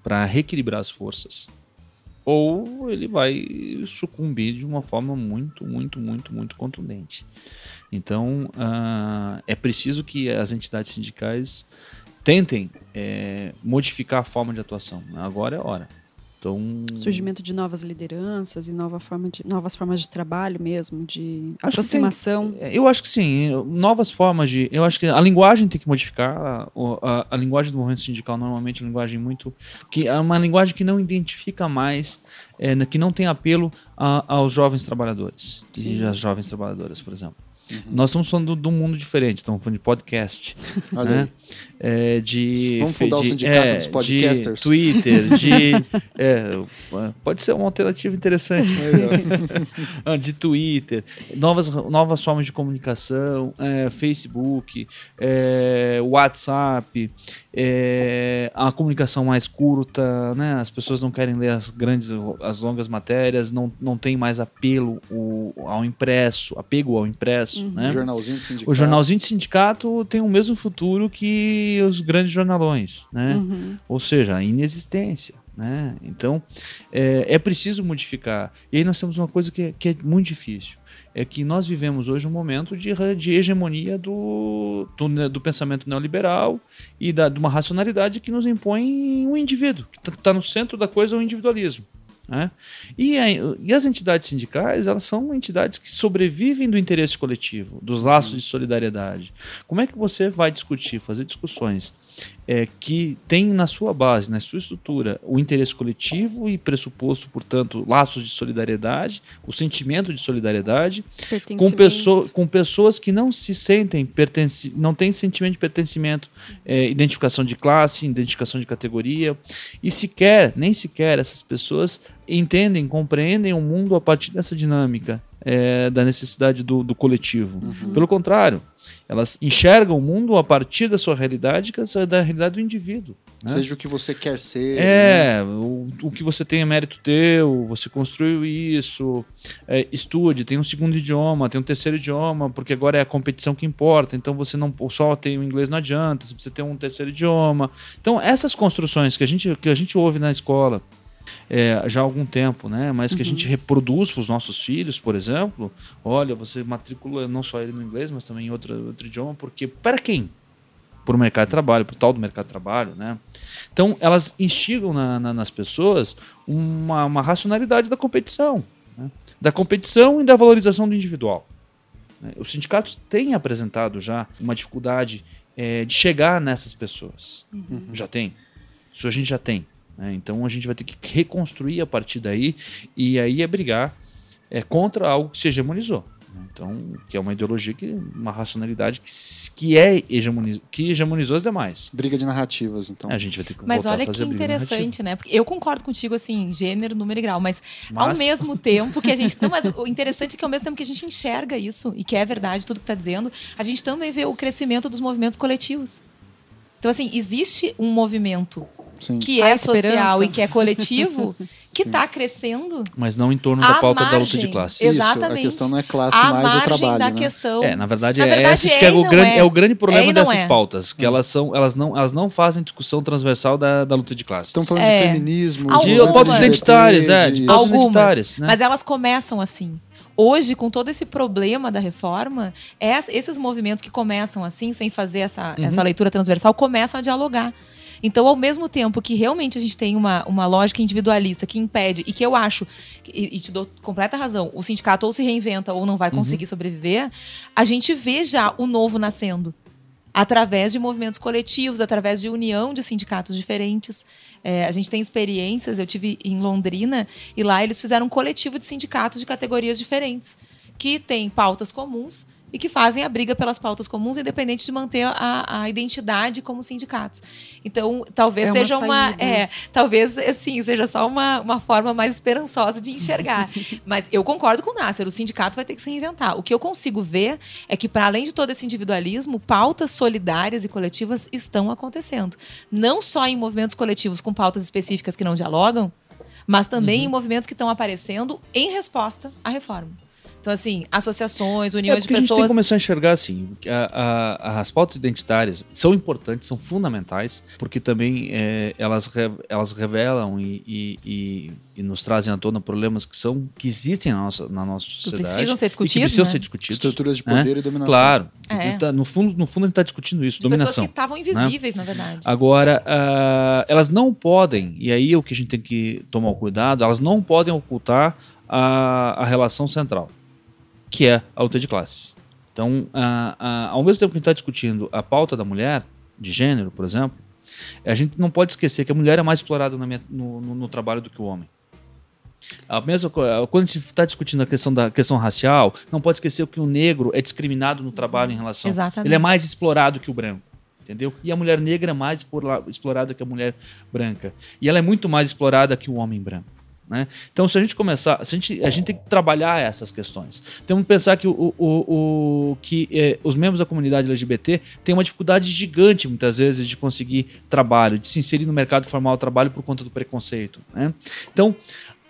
para reequilibrar as forças, ou ele vai sucumbir de uma forma muito, muito, muito, muito contundente. Então, ah, é preciso que as entidades sindicais tentem eh, modificar a forma de atuação. Agora é hora. Então, Surgimento de novas lideranças e nova forma de, novas formas de trabalho mesmo, de aproximação. É, Eu acho que sim. Novas formas de. Eu acho que a linguagem tem que modificar. A, a- a linguagem do movimento sindical normalmente é uma linguagem muito. que É uma linguagem que não identifica mais, é, que não tem apelo a- aos jovens trabalhadores. E às jovens trabalhadoras, por exemplo. Nós estamos falando de um mundo diferente, estamos falando de podcast. Olha né? É, de, Vamos fundar o de- sindicato é, dos podcasters. De Twitter, de. é, pode ser uma alternativa interessante. Ah, de Twitter, novas, novas formas de comunicação, é, Facebook, é, WhatsApp, é, a comunicação mais curta, né? As pessoas não querem ler as grandes, as longas matérias, não, não tem mais apelo o- ao impresso, apego ao impresso, né? Jornalzinho de sindicato. O jornalzinho de sindicato tem o mesmo futuro que os grandes jornalões, né? Uhum. Ou seja, a inexistência. Né? Então, é, é preciso modificar. E aí nós temos uma coisa que é, que é muito difícil. É que nós vivemos hoje um momento de, de hegemonia do, do, do pensamento neoliberal e da, de uma racionalidade que nos impõe um indivíduo, que está no centro da coisa o individualismo. Né? E, a- e as entidades sindicais, elas são entidades que sobrevivem do interesse coletivo, dos laços de solidariedade. Como é que você vai discutir, fazer discussões é, que tem na sua base, na sua estrutura, o interesse coletivo e pressuposto, portanto, laços de solidariedade, o sentimento de solidariedade, com, pessoa, com pessoas que não se sentem, não têm sentimento de pertencimento, é, identificação de classe, identificação de categoria, e sequer, nem sequer essas pessoas entendem, compreendem o mundo a partir dessa dinâmica é, da necessidade do, do coletivo. Pelo contrário, elas enxergam o mundo a partir da sua realidade, que é da realidade do indivíduo. né? Seja o que você quer ser. né? É, o, o que você tem é mérito teu, você construiu isso, é, estude, tem um segundo idioma, tem um terceiro idioma, porque agora é a competição que importa, então você não só tem o inglês não adianta, você precisa ter um terceiro idioma. Então, essas construções que a gente, que a gente ouve na escola é, já há algum tempo, né? Mas que a gente reproduz para os nossos filhos, por exemplo, olha, você matricula não só ele no inglês, mas também em outro, outro idioma, porque para quem? Para o mercado de trabalho, para o tal do mercado de trabalho, né? Então, elas instigam na- na- nas pessoas uma, uma racionalidade da competição, né? da competição e da valorização do individual. né? Os sindicatos têm apresentado já uma dificuldade eh, de chegar nessas pessoas. Já tem. Isso a gente já tem. Né? Então, a gente vai ter que reconstruir a partir daí e aí é brigar eh, contra algo que se hegemonizou. né? Então, que é uma ideologia, que, uma racionalidade que, que, é hegemoniz, que hegemonizou as demais. Briga de narrativas, então. A gente vai ter que Mas voltar olha a fazer que interessante, né? Porque eu concordo contigo, assim, gênero, número e grau, mas, ao Mas- mesmo tempo que a gente. Não, mas o interessante é que ao mesmo tempo que a gente enxerga isso, e que é verdade tudo que está dizendo, a gente também vê o crescimento dos movimentos coletivos. Então, assim, existe um movimento Sim. que é social e que é coletivo, que está crescendo Mas não em torno da pauta da luta de margem. classes. Isso, Exatamente. a questão não é classe à mais o margem trabalho, da né? questão. É, na verdade, Na é, verdade, esse é que é, e o grande, é. é o grande problema É dessas é. pautas, que elas são, elas não, elas não fazem discussão transversal da, da luta de classes. Estão falando É. de feminismo, Algumas. de Algumas. pautas identitárias, é, de de- pautas Algumas, identitárias, né? mas elas começam assim. Hoje, com todo esse problema da reforma, es- esses movimentos que começam assim, sem fazer essa, Uhum. essa leitura transversal, começam a dialogar. Então, ao mesmo tempo que realmente a gente tem uma, uma lógica individualista que impede, e que eu acho, e, e te dou completa razão, o sindicato ou se reinventa ou não vai Uhum. conseguir sobreviver, a gente vê já o novo nascendo através de movimentos coletivos, através de união de sindicatos diferentes. É, a gente tem experiências, eu tive em Londrina e lá eles fizeram um coletivo de sindicatos de categorias diferentes, que têm pautas comuns e que fazem a briga pelas pautas comuns, independente de manter a, a identidade como sindicatos. Então, talvez É uma seja uma. saída. É, talvez, assim, seja só uma, uma forma mais esperançosa de enxergar. Mas eu concordo com o Nasser, o sindicato vai ter que se reinventar. O que eu consigo ver é que, para além de todo esse individualismo, pautas solidárias e coletivas estão acontecendo. Não só em movimentos coletivos com pautas específicas que não dialogam, mas também Uhum. em movimentos que estão aparecendo em resposta à reforma. Então, assim, associações, É uniões de porque a gente tem que pessoas. começar a enxergar assim, que a- a- as pautas identitárias são importantes, são fundamentais, porque também é, elas, re- elas revelam e, e- e- e nos trazem à tona problemas que são que existem na nossa, na nossa sociedade precisam ser e que discutidos, precisam né? ser discutidos. Estruturas de né? poder e dominação. Claro. É. Ele tá- no, fundo, no fundo, a gente está discutindo isso, de pessoas dominação. que estavam invisíveis, na verdade. Agora, ah, elas não podem, e aí é o que a gente tem que tomar o cuidado, elas não podem ocultar a, a relação central, que é a luta de classes. Então, ah, ah, ao mesmo tempo que a gente está discutindo a pauta da mulher, de gênero, por exemplo, a gente não pode esquecer que a mulher é mais explorada minha- no, no- no trabalho do que o homem. A mesma, quando a gente está discutindo a questão da questão racial, não pode esquecer que o negro é discriminado no trabalho em relação. Exatamente. Ele é mais explorado que o branco. Entendeu? E a mulher negra é mais explorada que a mulher branca. E ela é muito mais explorada que o homem branco. Né? Então, se a gente começar, se a, gente, a gente tem que trabalhar essas questões. Temos que pensar que, o, o- o- que eh, os membros da comunidade LGBT têm uma dificuldade gigante, muitas vezes, de conseguir trabalho, de se inserir no mercado formal de trabalho por conta do preconceito. Né? Então,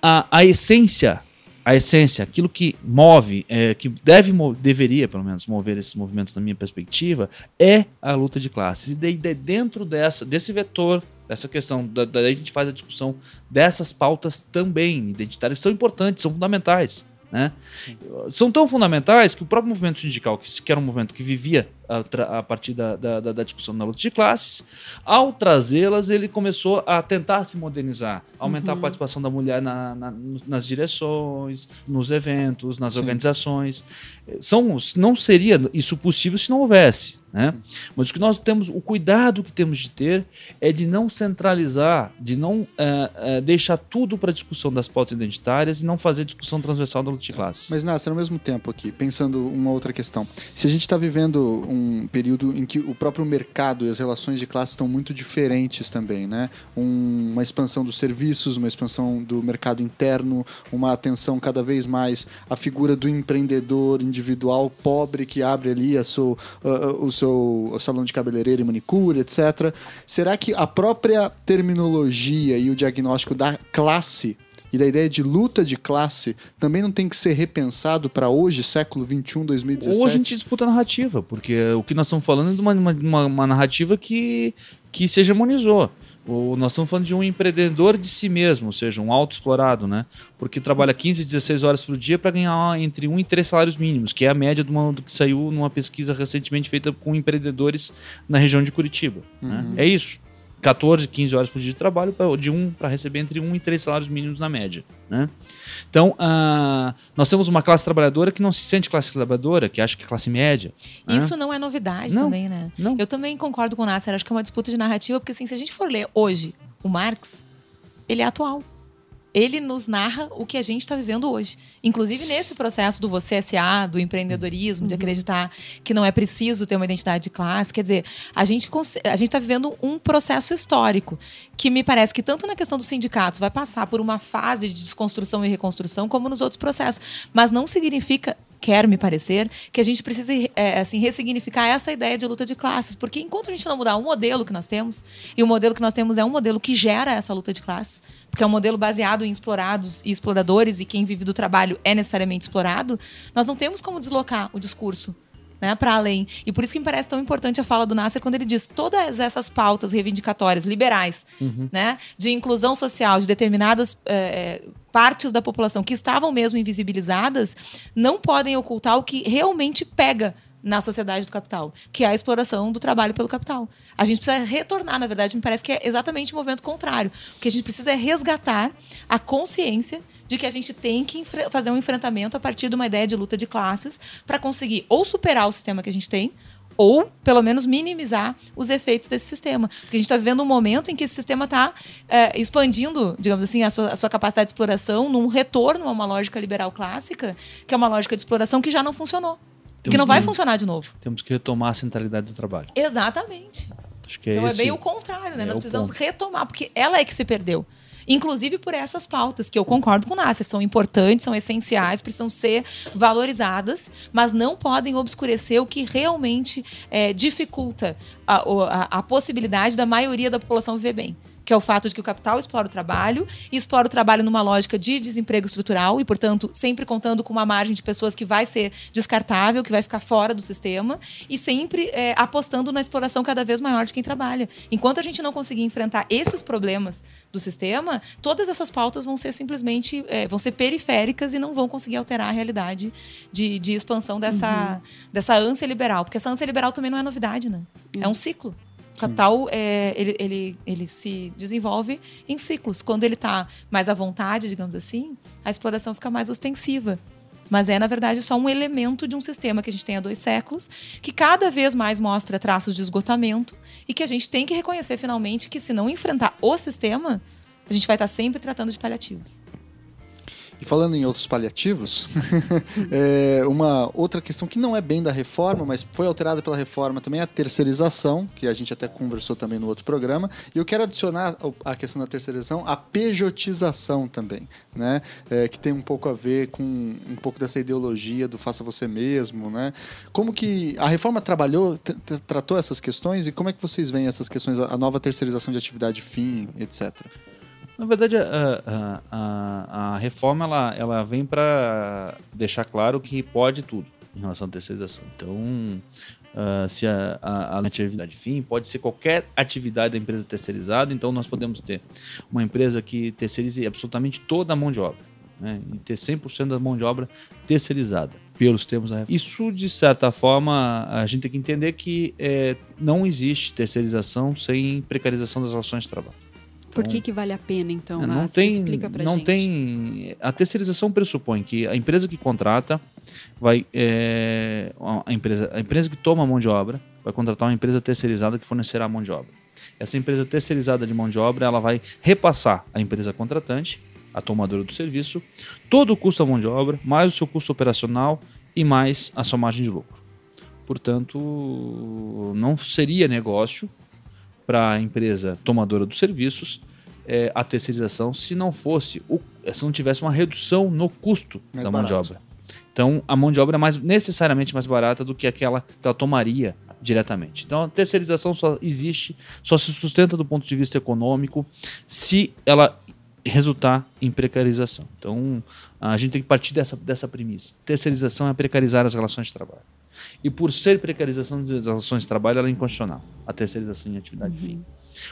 a, a essência, a essência, aquilo que move, é, que deve, deveria pelo menos mover esses movimentos na minha perspectiva, é a luta de classes. E dentro dessa, desse vetor, dessa questão, da- daí a gente faz a discussão dessas pautas também identitárias, são importantes, são fundamentais. Né? São tão fundamentais que o próprio movimento sindical, que, que era um movimento que vivia a, a partir da, da- da- discussão da luta de classes, ao trazê-las, ele começou a tentar se modernizar, aumentar a participação da mulher na- na- nas direções, nos eventos, nas Sim. organizações. São, não seria isso possível se não houvesse. Né? Mas o que nós temos, o cuidado que temos de ter é de não centralizar, de não eh, eh, deixar tudo para discussão das pautas identitárias e não fazer discussão transversal da luta de classes. Mas, Nasser, ao mesmo tempo aqui, pensando uma outra questão. Se a gente está vivendo um um período em que o próprio mercado e as relações de classe estão muito diferentes também, né? Um, uma expansão dos serviços, uma expansão do mercado interno, uma atenção cada vez mais à figura do empreendedor individual pobre que abre ali a seu, uh, o seu salão de cabeleireiro e manicure, etc. Será que a própria terminologia e o diagnóstico da classe e da ideia de luta de classe também não tem que ser repensado para hoje, século 21, 2017? Ou a gente disputa a narrativa, porque o que nós estamos falando é de uma, uma, uma narrativa que, que se hegemonizou. O, nós estamos falando de um empreendedor de si mesmo, ou seja, um autoexplorado, né? Porque trabalha 15, 16 horas por dia para ganhar entre 1 e 3 salários mínimos, que é a média uma, do que saiu numa pesquisa recentemente feita com empreendedores na região de Curitiba. Né? Uhum. Né? É isso. 14, 15 horas por dia de trabalho, de um para receber entre um e três salários mínimos na média. Né? Então, uh, nós temos uma classe trabalhadora que não se sente classe trabalhadora, que acha que é classe média. Né? Isso não é novidade não, também, né? Não. Eu também concordo com o Nasser, acho que é uma disputa de narrativa, porque assim, se a gente for ler hoje o Marx, ele é atual ele nos narra o que a gente está vivendo hoje. Inclusive nesse processo do você SA, do empreendedorismo, uhum. de acreditar que não é preciso ter uma identidade de classe. Quer dizer, a gente a está vivendo um processo histórico que me parece que tanto na questão dos sindicatos vai passar por uma fase de desconstrução e reconstrução, como nos outros processos. Mas não significa quer me parecer, que a gente precisa é, assim, ressignificar essa ideia de luta de classes. Porque enquanto a gente não mudar o modelo que nós temos, e o modelo que nós temos é um modelo que gera essa luta de classes, porque é um modelo baseado em explorados e exploradores, e quem vive do trabalho é necessariamente explorado, nós não temos como deslocar o discurso né, para além. E por isso que me parece tão importante a fala do Nasser quando ele diz todas essas pautas reivindicatórias liberais, uhum. né, de inclusão social de determinadas é, partes da população que estavam mesmo invisibilizadas, não podem ocultar o que realmente pega na sociedade do capital, que é a exploração do trabalho pelo capital. A gente precisa retornar, na verdade, me parece que é exatamente o movimento contrário. O que a gente precisa é resgatar a consciência de que a gente tem que fazer um enfrentamento a partir de uma ideia de luta de classes para conseguir ou superar o sistema que a gente tem, ou pelo menos minimizar os efeitos desse sistema. Porque a gente está vivendo um momento em que esse sistema está é, expandindo, digamos assim, a sua, a sua, capacidade de exploração num retorno a uma lógica liberal clássica, que é uma lógica de exploração que já não funcionou. Temos que não vai funcionar de novo. Temos que retomar a centralidade do trabalho. Exatamente. É então esse, é bem o contrário, né? É Nós precisamos ponto. retomar, porque ela é que se perdeu. Inclusive por essas pautas, que eu concordo com Nasser, são importantes, são essenciais, precisam ser valorizadas, mas não podem obscurecer o que realmente é, dificulta a, a, a possibilidade da maioria da população viver bem que é o fato de que o capital explora o trabalho e explora o trabalho numa lógica de desemprego estrutural e, portanto, sempre contando com uma margem de pessoas que vai ser descartável, que vai ficar fora do sistema e sempre é, apostando na exploração cada vez maior de quem trabalha. Enquanto a gente não conseguir enfrentar esses problemas do sistema, todas essas pautas vão ser simplesmente é, vão ser periféricas e não vão conseguir alterar a realidade de, de expansão dessa, uhum. dessa ânsia liberal, porque essa ânsia liberal também não é novidade, né? Uhum. É um ciclo. Capital é, ele, ele, ele se desenvolve em ciclos. Quando ele está mais à vontade, digamos assim, a exploração fica mais ostensiva. Mas é, na verdade, só um elemento de um sistema que a gente tem há dois séculos, que cada vez mais mostra traços de esgotamento e que a gente tem que reconhecer finalmente que, se não enfrentar o sistema, a gente vai estar sempre tratando de paliativos. E falando em outros paliativos, é uma outra questão que não é bem da reforma, mas foi alterada pela reforma também é a terceirização, que a gente até conversou também no outro programa. E eu quero adicionar a questão da terceirização, a pejotização também, né? É, que tem um pouco a ver com um pouco dessa ideologia do faça você mesmo, né? Como que a reforma trabalhou, tratou essas questões e como é que vocês veem essas questões, a nova terceirização de atividade fim, etc. Na verdade, a, a, a reforma ela, ela vem para deixar claro que pode tudo em relação à terceirização. Então, uh, se a, a, a, atividade fim pode ser qualquer atividade da empresa terceirizada, então nós podemos ter uma empresa que terceirize absolutamente toda a mão de obra. Né, e ter 100% da mão de obra terceirizada pelos termos da reforma. Isso, de certa forma, a gente tem que entender que é, não existe terceirização sem precarização das relações de trabalho. Por que, que vale a pena, então? É, não tem, explica pra não gente. tem. A terceirização pressupõe que a empresa que contrata vai. É, a, empresa, a empresa que toma a mão de obra vai contratar uma empresa terceirizada que fornecerá a mão de obra. Essa empresa terceirizada de mão de obra ela vai repassar à empresa contratante, a tomadora do serviço, todo o custo da mão de obra, mais o seu custo operacional e mais a sua margem de lucro. Portanto, não seria negócio para a empresa tomadora dos serviços é, a terceirização se não fosse o, se não tivesse uma redução no custo Mais da mão de obra. Então, a mão de obra é mais, necessariamente mais barata do que aquela que ela tomaria diretamente. Então, a terceirização só existe, só se sustenta do ponto de vista econômico se ela resultar em precarização. Então, a gente tem que partir dessa, dessa premissa. Terceirização é precarizar as relações de trabalho. E por ser precarização das relações de trabalho, ela é inconstitucional. A terceirização em atividade fim.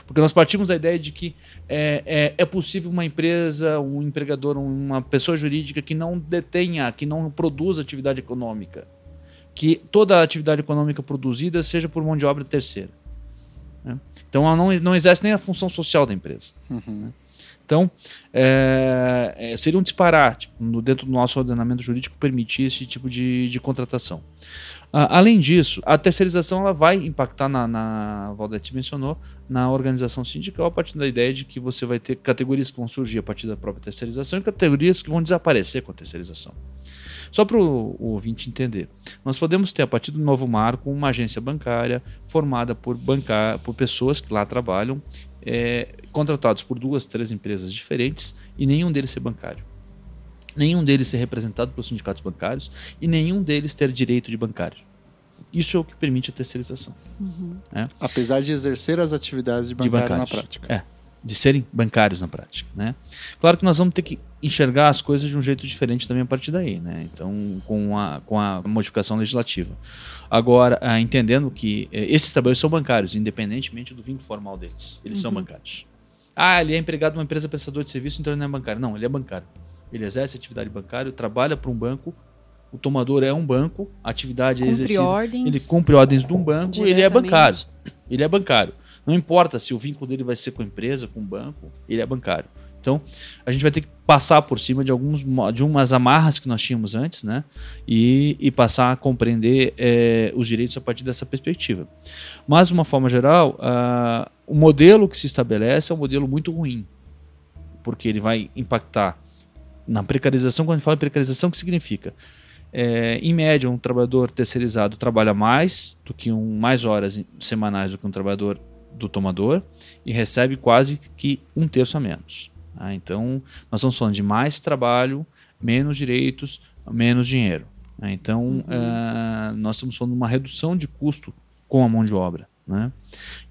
Porque nós partimos da ideia de que é, é, é possível uma empresa, um empregador, uma pessoa jurídica que não detenha, que não produza atividade econômica, que toda a atividade econômica produzida seja por mão de obra terceira. né? Então ela não, não exerce nem a função social da empresa. né? Então, é, é, seria um disparate no, dentro do nosso ordenamento jurídico permitir esse tipo de, de contratação. Além disso, a terceirização ela vai impactar na, na Valdete mencionou, na organização sindical a partir da ideia de que você vai ter categorias que vão surgir a partir da própria terceirização e categorias que vão desaparecer com a terceirização. Só para o ouvinte entender, nós podemos ter, a partir do novo marco, uma agência bancária formada por, bancar, por pessoas que lá trabalham, é, contratados por duas, três empresas diferentes e nenhum deles ser bancário. Nenhum deles ser representado pelos sindicatos bancários e nenhum deles ter direito de bancário. Isso é o que permite a terceirização. Apesar de exercer as atividades de de bancário na bancários. prática. É, de serem bancários na prática, né? Claro que nós vamos ter que enxergar as coisas de um jeito diferente também a partir daí, né? Então, com a, com a modificação legislativa. Agora, ah, entendendo que eh, esses trabalhos são bancários, independentemente do vínculo formal deles. Eles são bancários. Ah, ele é empregado numa empresa prestadora de serviço, então ele não é bancário. Não, ele é bancário. Ele exerce atividade bancária, trabalha para um banco, o tomador é um banco, a atividade é Cumpre exercida. ordens. Ele cumpre ordens de um banco, ele é bancário. Ele é bancário. Não importa se o vínculo dele vai ser com a empresa, com o banco, ele é bancário. Então, a gente vai ter que passar por cima de alguns de umas amarras que nós tínhamos antes, né? E, e passar a compreender eh, os direitos a partir dessa perspectiva. Mas, de uma forma geral, ah, o modelo que se estabelece é um modelo muito ruim, porque ele vai impactar na precarização. Quando a gente fala precarização, o que significa? É, em média, um trabalhador terceirizado trabalha mais do que um mais horas em- semanais do que um trabalhador do tomador e recebe quase que um terço a menos. Tá? Então, nós estamos falando de mais trabalho, menos direitos, menos dinheiro. né? Então, eh, nós estamos falando de uma redução de custo com a mão de obra. Né?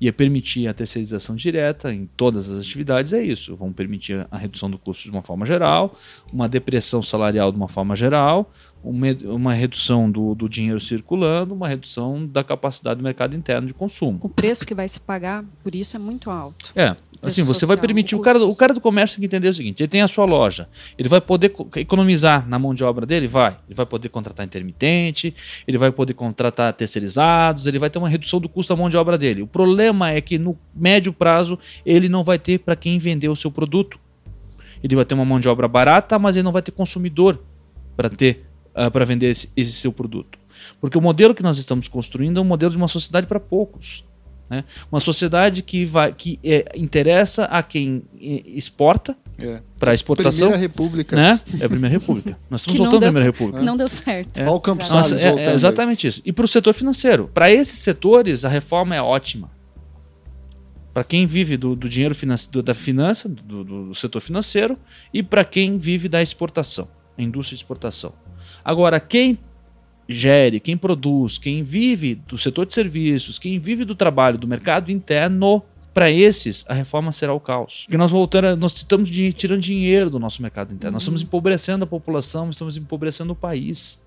E é permitir a terceirização direta em todas as atividades é isso. Vão permitir a redução do custo de uma forma geral, uma depressão salarial de uma forma geral, uma, uma redução do, do dinheiro circulando, uma redução da capacidade do mercado interno de consumo. O preço que vai se pagar por isso é muito alto. É. Assim, você vai permitir. O cara, o cara do comércio tem que entender o seguinte: ele tem a sua loja. Ele vai poder co- economizar na mão de obra dele? Vai. Ele vai poder contratar intermitente, ele vai poder contratar terceirizados, ele vai ter uma redução do custo da mão de obra dele. O problema é que no médio prazo ele não vai ter para quem vender o seu produto. Ele vai ter uma mão de obra barata, mas ele não vai ter consumidor para ter para vender esse, esse seu produto. Porque o modelo que nós estamos construindo é um modelo de uma sociedade para poucos. Né? Uma sociedade que, vai, que é, interessa a quem eh, exporta É. para exportação. Primeira República. Né? É a Primeira República. Nós estamos voltando à Primeira República. Não deu certo. Olha o Campos Nossa, Salles é- é exatamente isso. E para o setor financeiro. Para esses setores, a reforma é ótima. Para quem vive do, do dinheiro do- da finança, do, do- do setor financeiro, e para quem vive da exportação, a indústria de exportação. Agora, quem gere, quem produz, quem vive do setor de serviços, quem vive do trabalho do mercado interno, para esses a reforma será o caos. Porque nós voltando, nós estamos di- tirando dinheiro do nosso mercado interno, nós estamos empobrecendo a população, estamos empobrecendo o país.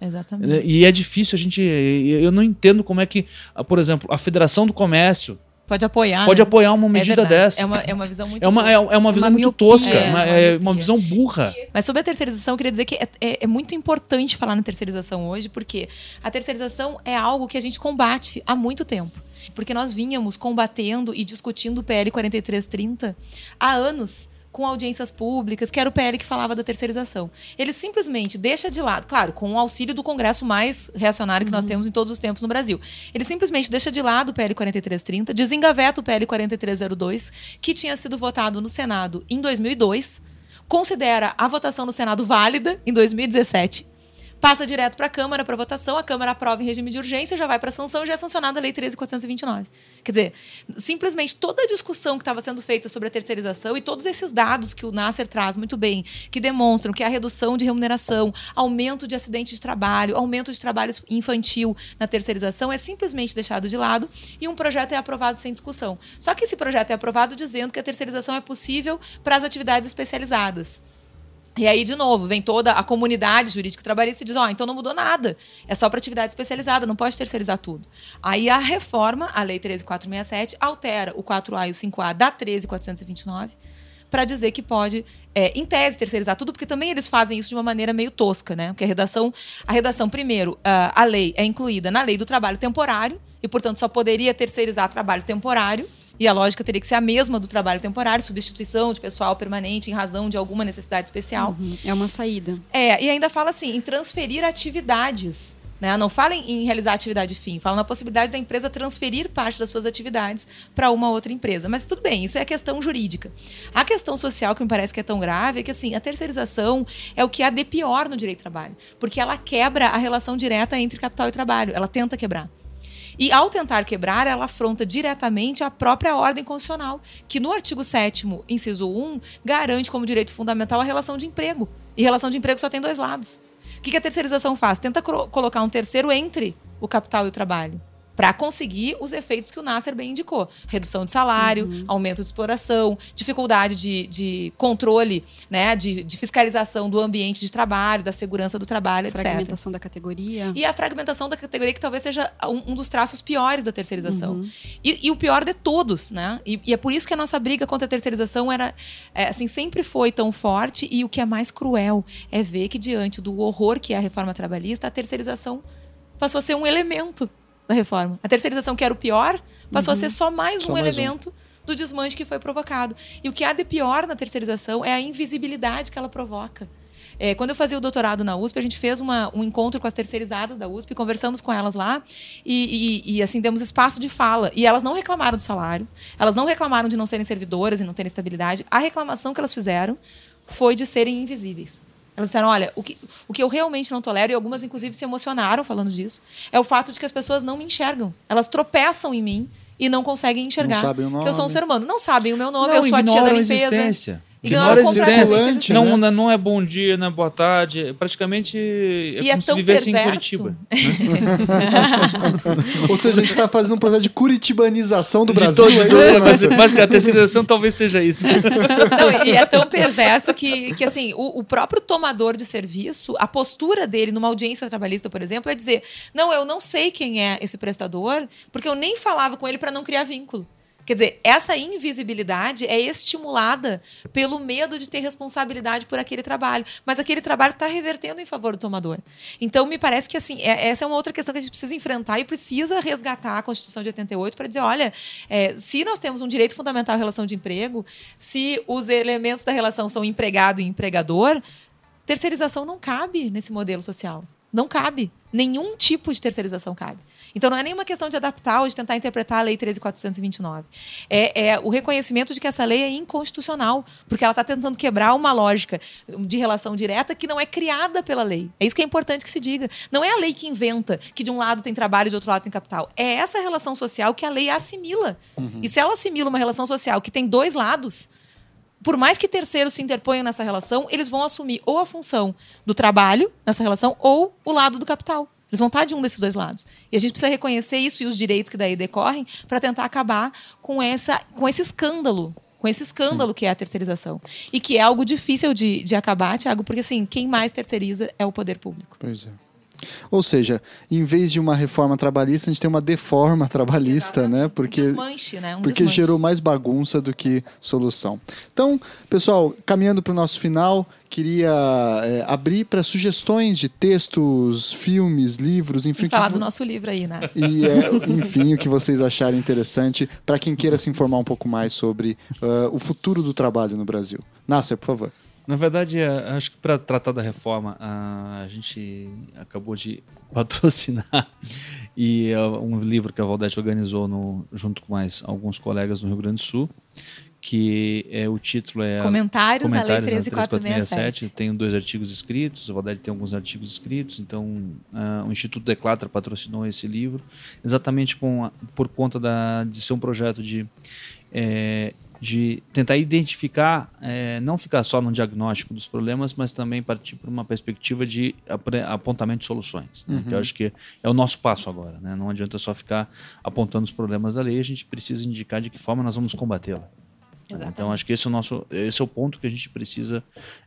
Exatamente. E é difícil a gente. Eu não entendo como é que, ah, por exemplo, a Federação do Comércio Pode apoiar. pode né? apoiar uma É medida verdade. dessa. É uma, é uma visão muito É uma, é, tosca. é uma visão Uma muito tosca, É, uma, é uma visão burra. Mas sobre a terceirização, eu queria dizer que é, é- é muito importante falar na terceirização hoje, porque a terceirização é algo que a gente combate há muito tempo. Porque nós vínhamos combatendo e discutindo o PL 4330 há anos com audiências públicas, que era o PL que falava da terceirização. Ele simplesmente deixa de lado, claro, com o auxílio do Congresso mais reacionário que nós temos em todos os tempos no Brasil. Ele simplesmente deixa de lado o PL 4330, desengaveta o PL 4302, que tinha sido votado no Senado em 2002, considera a votação no Senado válida em 2017, passa direto para a Câmara para votação, a Câmara aprova em regime de urgência, já vai para sanção, já é sancionada a Lei 13.429. Quer dizer, simplesmente toda a discussão que estava sendo feita sobre a terceirização e todos esses dados que o Nasser traz muito bem, que demonstram que a redução de remuneração, aumento de acidente de trabalho, aumento de trabalho infantil na terceirização é simplesmente deixado de lado e um projeto é aprovado sem discussão. Só que esse projeto é aprovado dizendo que a terceirização é possível para as atividades especializadas. E aí, de novo, vem toda a comunidade jurídica trabalhista e diz: ó, oh, então não mudou nada. É só para atividade especializada, não pode terceirizar tudo. Aí a reforma, a Lei 13467, altera o 4A e o 5A da 13429 para dizer que pode, é, em tese, terceirizar tudo, porque também eles fazem isso de uma maneira meio tosca, né? Porque a redação, a redação primeiro, a lei é incluída na lei do trabalho temporário, e, portanto, só poderia terceirizar trabalho temporário. E a lógica teria que ser a mesma do trabalho temporário, substituição de pessoal permanente em razão de alguma necessidade especial. Uhum. É uma saída. É, e ainda fala assim, em transferir atividades. Né? Não fala em, realizar atividade fim, fala na possibilidade da empresa transferir parte das suas atividades para uma outra empresa. Mas tudo bem, isso é questão jurídica. A questão social que me parece que é tão grave é que assim, a terceirização é o que há de pior no direito do trabalho, porque ela quebra a relação direta entre capital e trabalho, ela tenta quebrar. E ao tentar quebrar, ela afronta diretamente a própria ordem constitucional, que no artigo 7 inciso 1, garante como direito fundamental a relação de emprego. E relação de emprego só tem dois lados. O que a terceirização faz? Tenta colocar um terceiro entre o capital e o trabalho para conseguir os efeitos que o Nasser bem indicou: redução de salário, uhum. aumento de exploração, dificuldade de, de controle, né, de, de, fiscalização do ambiente de trabalho, da segurança do trabalho, etc. Fragmentação da categoria. E a fragmentação da categoria, que talvez seja um, um dos traços piores da terceirização. Uhum. E, e, o pior de todos, né? E, e, é por isso que a nossa briga contra a terceirização era, é, assim, sempre foi tão forte. E o que é mais cruel é ver que, diante do horror que é a reforma trabalhista, a terceirização passou a ser um elemento da reforma. A terceirização, que era o pior, passou uhum. a ser só mais só um mais elemento um. do desmanche que foi provocado. E o que há de pior na terceirização é a invisibilidade que ela provoca. É, quando eu fazia o doutorado na USP, a gente fez uma, um encontro com as terceirizadas da USP, conversamos com elas lá e, e, e, assim demos espaço de fala. E elas não reclamaram do salário, elas não reclamaram de não serem servidoras e não terem estabilidade. A reclamação que elas fizeram foi de serem invisíveis. Elas disseram: olha, o que, o que eu realmente não tolero, e algumas inclusive se emocionaram falando disso, é o fato de que as pessoas não me enxergam. Elas tropeçam em mim e não conseguem enxergar não que eu sou um ser humano. Não sabem o meu nome, não, eu sou a tia da limpeza. Existência. Ignora a existência. Não, né? não é bom dia, não é boa tarde. É praticamente é e é como é se vivesse em Curitiba. Ou seja, a gente está fazendo um processo de curitibanização do de Brasil. Todo, é isso, mas, mas a terceirização talvez seja isso. Não, e é tão perverso que, que assim, o, o, próprio tomador de serviço, a postura dele numa audiência trabalhista, por exemplo, é dizer: não, eu não sei quem é esse prestador, porque eu nem falava com ele para não criar vínculo. Quer dizer, essa invisibilidade é estimulada pelo medo de ter responsabilidade por aquele trabalho. Mas aquele trabalho está revertendo em favor do tomador. Então, me parece que assim, é, essa é uma outra questão que a gente precisa enfrentar e precisa resgatar a Constituição de 88 para dizer: olha, é, se nós temos um direito fundamental à relação de emprego, se os elementos da relação são empregado e empregador, terceirização não cabe nesse modelo social. Não cabe. Nenhum tipo de terceirização cabe. Então não é nenhuma questão de adaptar ou de tentar interpretar a Lei 13.429. É, é o reconhecimento de que essa lei é inconstitucional, porque ela está tentando quebrar uma lógica de relação direta que não é criada pela lei. É isso que é importante que se diga. Não é a lei que inventa que de um lado tem trabalho e de outro lado tem capital. É essa relação social que a lei assimila. Uhum. E se ela assimila uma relação social que tem dois lados, por mais que terceiros se interponham nessa relação, eles vão assumir ou a função do trabalho nessa relação ou o lado do capital. Eles vão estar de um desses dois lados. E a gente precisa reconhecer isso e os direitos que daí decorrem para tentar acabar com, essa, com esse escândalo com esse escândalo que é a terceirização. E que é algo difícil de, de acabar, Tiago, porque assim, quem mais terceiriza é o poder público. Pois é. Ou seja, em vez de uma reforma trabalhista, a gente tem uma deforma trabalhista, Exatamente. né? Porque, um desmanche, né? Um porque desmanche. gerou mais bagunça do que solução. Então, pessoal, caminhando para o nosso final, queria é, abrir para sugestões de textos, filmes, livros, enfim. falar que... do nosso livro aí, né? E, é, enfim, o que vocês acharem interessante para quem queira se informar um pouco mais sobre uh, o futuro do trabalho no Brasil. Nasser, por favor. Na verdade, é, acho que para tratar da reforma, a gente acabou de patrocinar e é um livro que a Valdete organizou no, junto com mais alguns colegas no Rio Grande do Sul, que é, o título é Comentários, à Lei Comentários à 13467. Tenho dois artigos escritos, o Valdeli tem alguns artigos escritos, então o Instituto Declatra patrocinou esse livro, exatamente com a- por conta da, de ser um projeto de, eh, de tentar identificar, eh, não ficar só no diagnóstico dos problemas, mas também partir para uma perspectiva de apontamento de soluções. né? Que eu acho que é o nosso passo agora. Né? Não adianta só ficar apontando os problemas da lei, a gente precisa indicar de que forma nós vamos combatê-la. Exatamente. Então acho que esse é o nosso, esse é o ponto que a gente precisa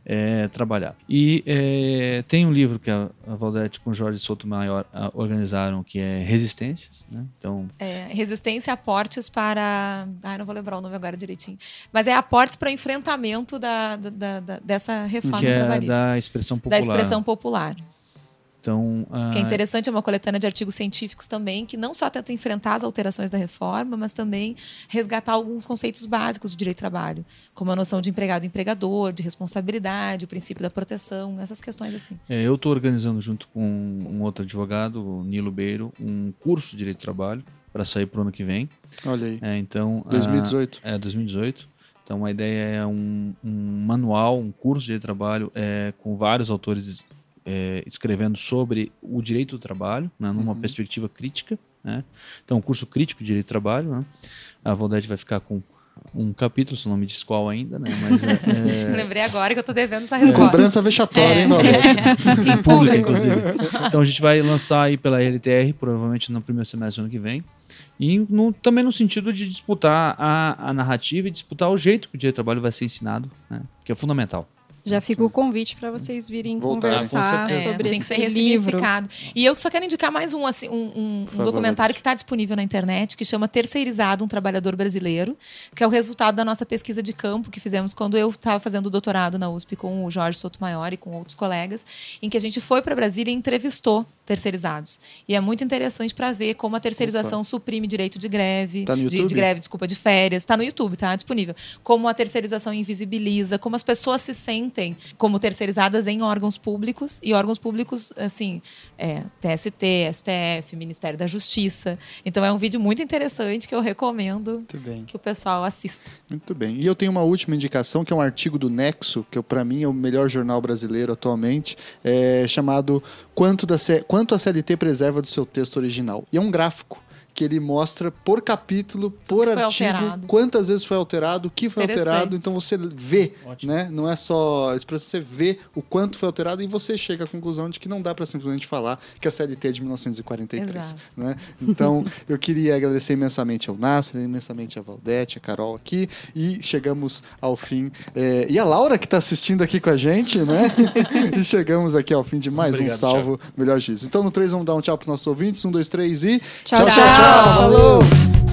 é, trabalhar. E é, tem um livro que a, a Valdete com o Jorge Sotomayor ah, organizaram que é Resistências, né? Então É, resistência a aportes para. Ai, não vou lembrar o nome agora direitinho. Mas é aportes para o enfrentamento da, da- da- da- dessa reforma que é trabalhista. da expressão Da popular. expressão popular. Então Que é ah, interessante, é uma coletânea de artigos científicos também, que não só tenta enfrentar as alterações da reforma, mas também resgatar alguns conceitos básicos do direito do trabalho, como a noção de empregado e empregador, de responsabilidade, o princípio da proteção, essas questões assim. é, eu estou organizando junto com um outro advogado, o Nilo Beiro, um curso de direito do trabalho para sair para o ano que vem. Olha aí. É, então ah, 2018. É, 2018. Então a ideia é um, um manual, um curso de trabalho é, com vários autores é, escrevendo sobre o direito do trabalho, né, numa Uhum. perspectiva crítica. Né? Então, um curso crítico de direito do trabalho. Né? A Valdete vai ficar com um capítulo, se não me diz qual ainda, né? mas é, é, Lembrei agora que eu estou devendo essa resposta. Cobrança vexatória, hein, Valdete? Em pública, público. inclusive. Então a gente vai lançar aí pela LTR, provavelmente no primeiro semestre do ano que vem. E no- também no sentido de disputar a, a narrativa e disputar o jeito que o direito do trabalho vai ser ensinado, né? que é fundamental. Já fica o convite para vocês virem Voltar. conversar Com certeza. sobre É, tem que esse ser livro. ressignificado. E eu só quero indicar mais um, assim, um, um- um documentário que está disponível na internet, que chama Terceirizado, um Trabalhador Brasileiro, que é o resultado da nossa pesquisa de campo que fizemos quando eu estava fazendo o doutorado na USP com o Jorge Sotomayor e com outros colegas, em que a gente foi para Brasília e entrevistou terceirizados. E é muito interessante para ver como a terceirização suprime direito de greve, Tá de, de greve, desculpa, de férias. Está no YouTube, tá disponível. Como a terceirização invisibiliza, como as pessoas se sentem como terceirizadas em órgãos públicos e órgãos públicos, assim, é, TST, STF, Ministério da Justiça. Então é um vídeo muito interessante que eu recomendo que o pessoal assista. Muito bem. E eu tenho uma última indicação, que é um artigo do Nexo, que para mim é o melhor jornal brasileiro atualmente, é chamado Quanto, da C- Quanto a CLT preserva do seu texto original. E é um gráfico que ele mostra por capítulo, por que foi artigo, alterado. quantas vezes foi alterado, o que foi alterado. Então você vê, Ótimo. né? Não é só isso para você ver o quanto foi alterado e você chega à conclusão de que não dá para simplesmente falar que a CLT é de 1943, Exato. né? Então, eu queria agradecer imensamente ao Nasser, imensamente a Valdete, a Carol aqui, e chegamos ao fim. é, e a Laura, que está assistindo aqui com a gente, né? e chegamos aqui ao fim de mais Obrigado, um Salvo Melhor Juízo. Então, no 3, vamos dar um tchau para os nossos ouvintes. Um, dois, três e. Tchau, tchau. Falou!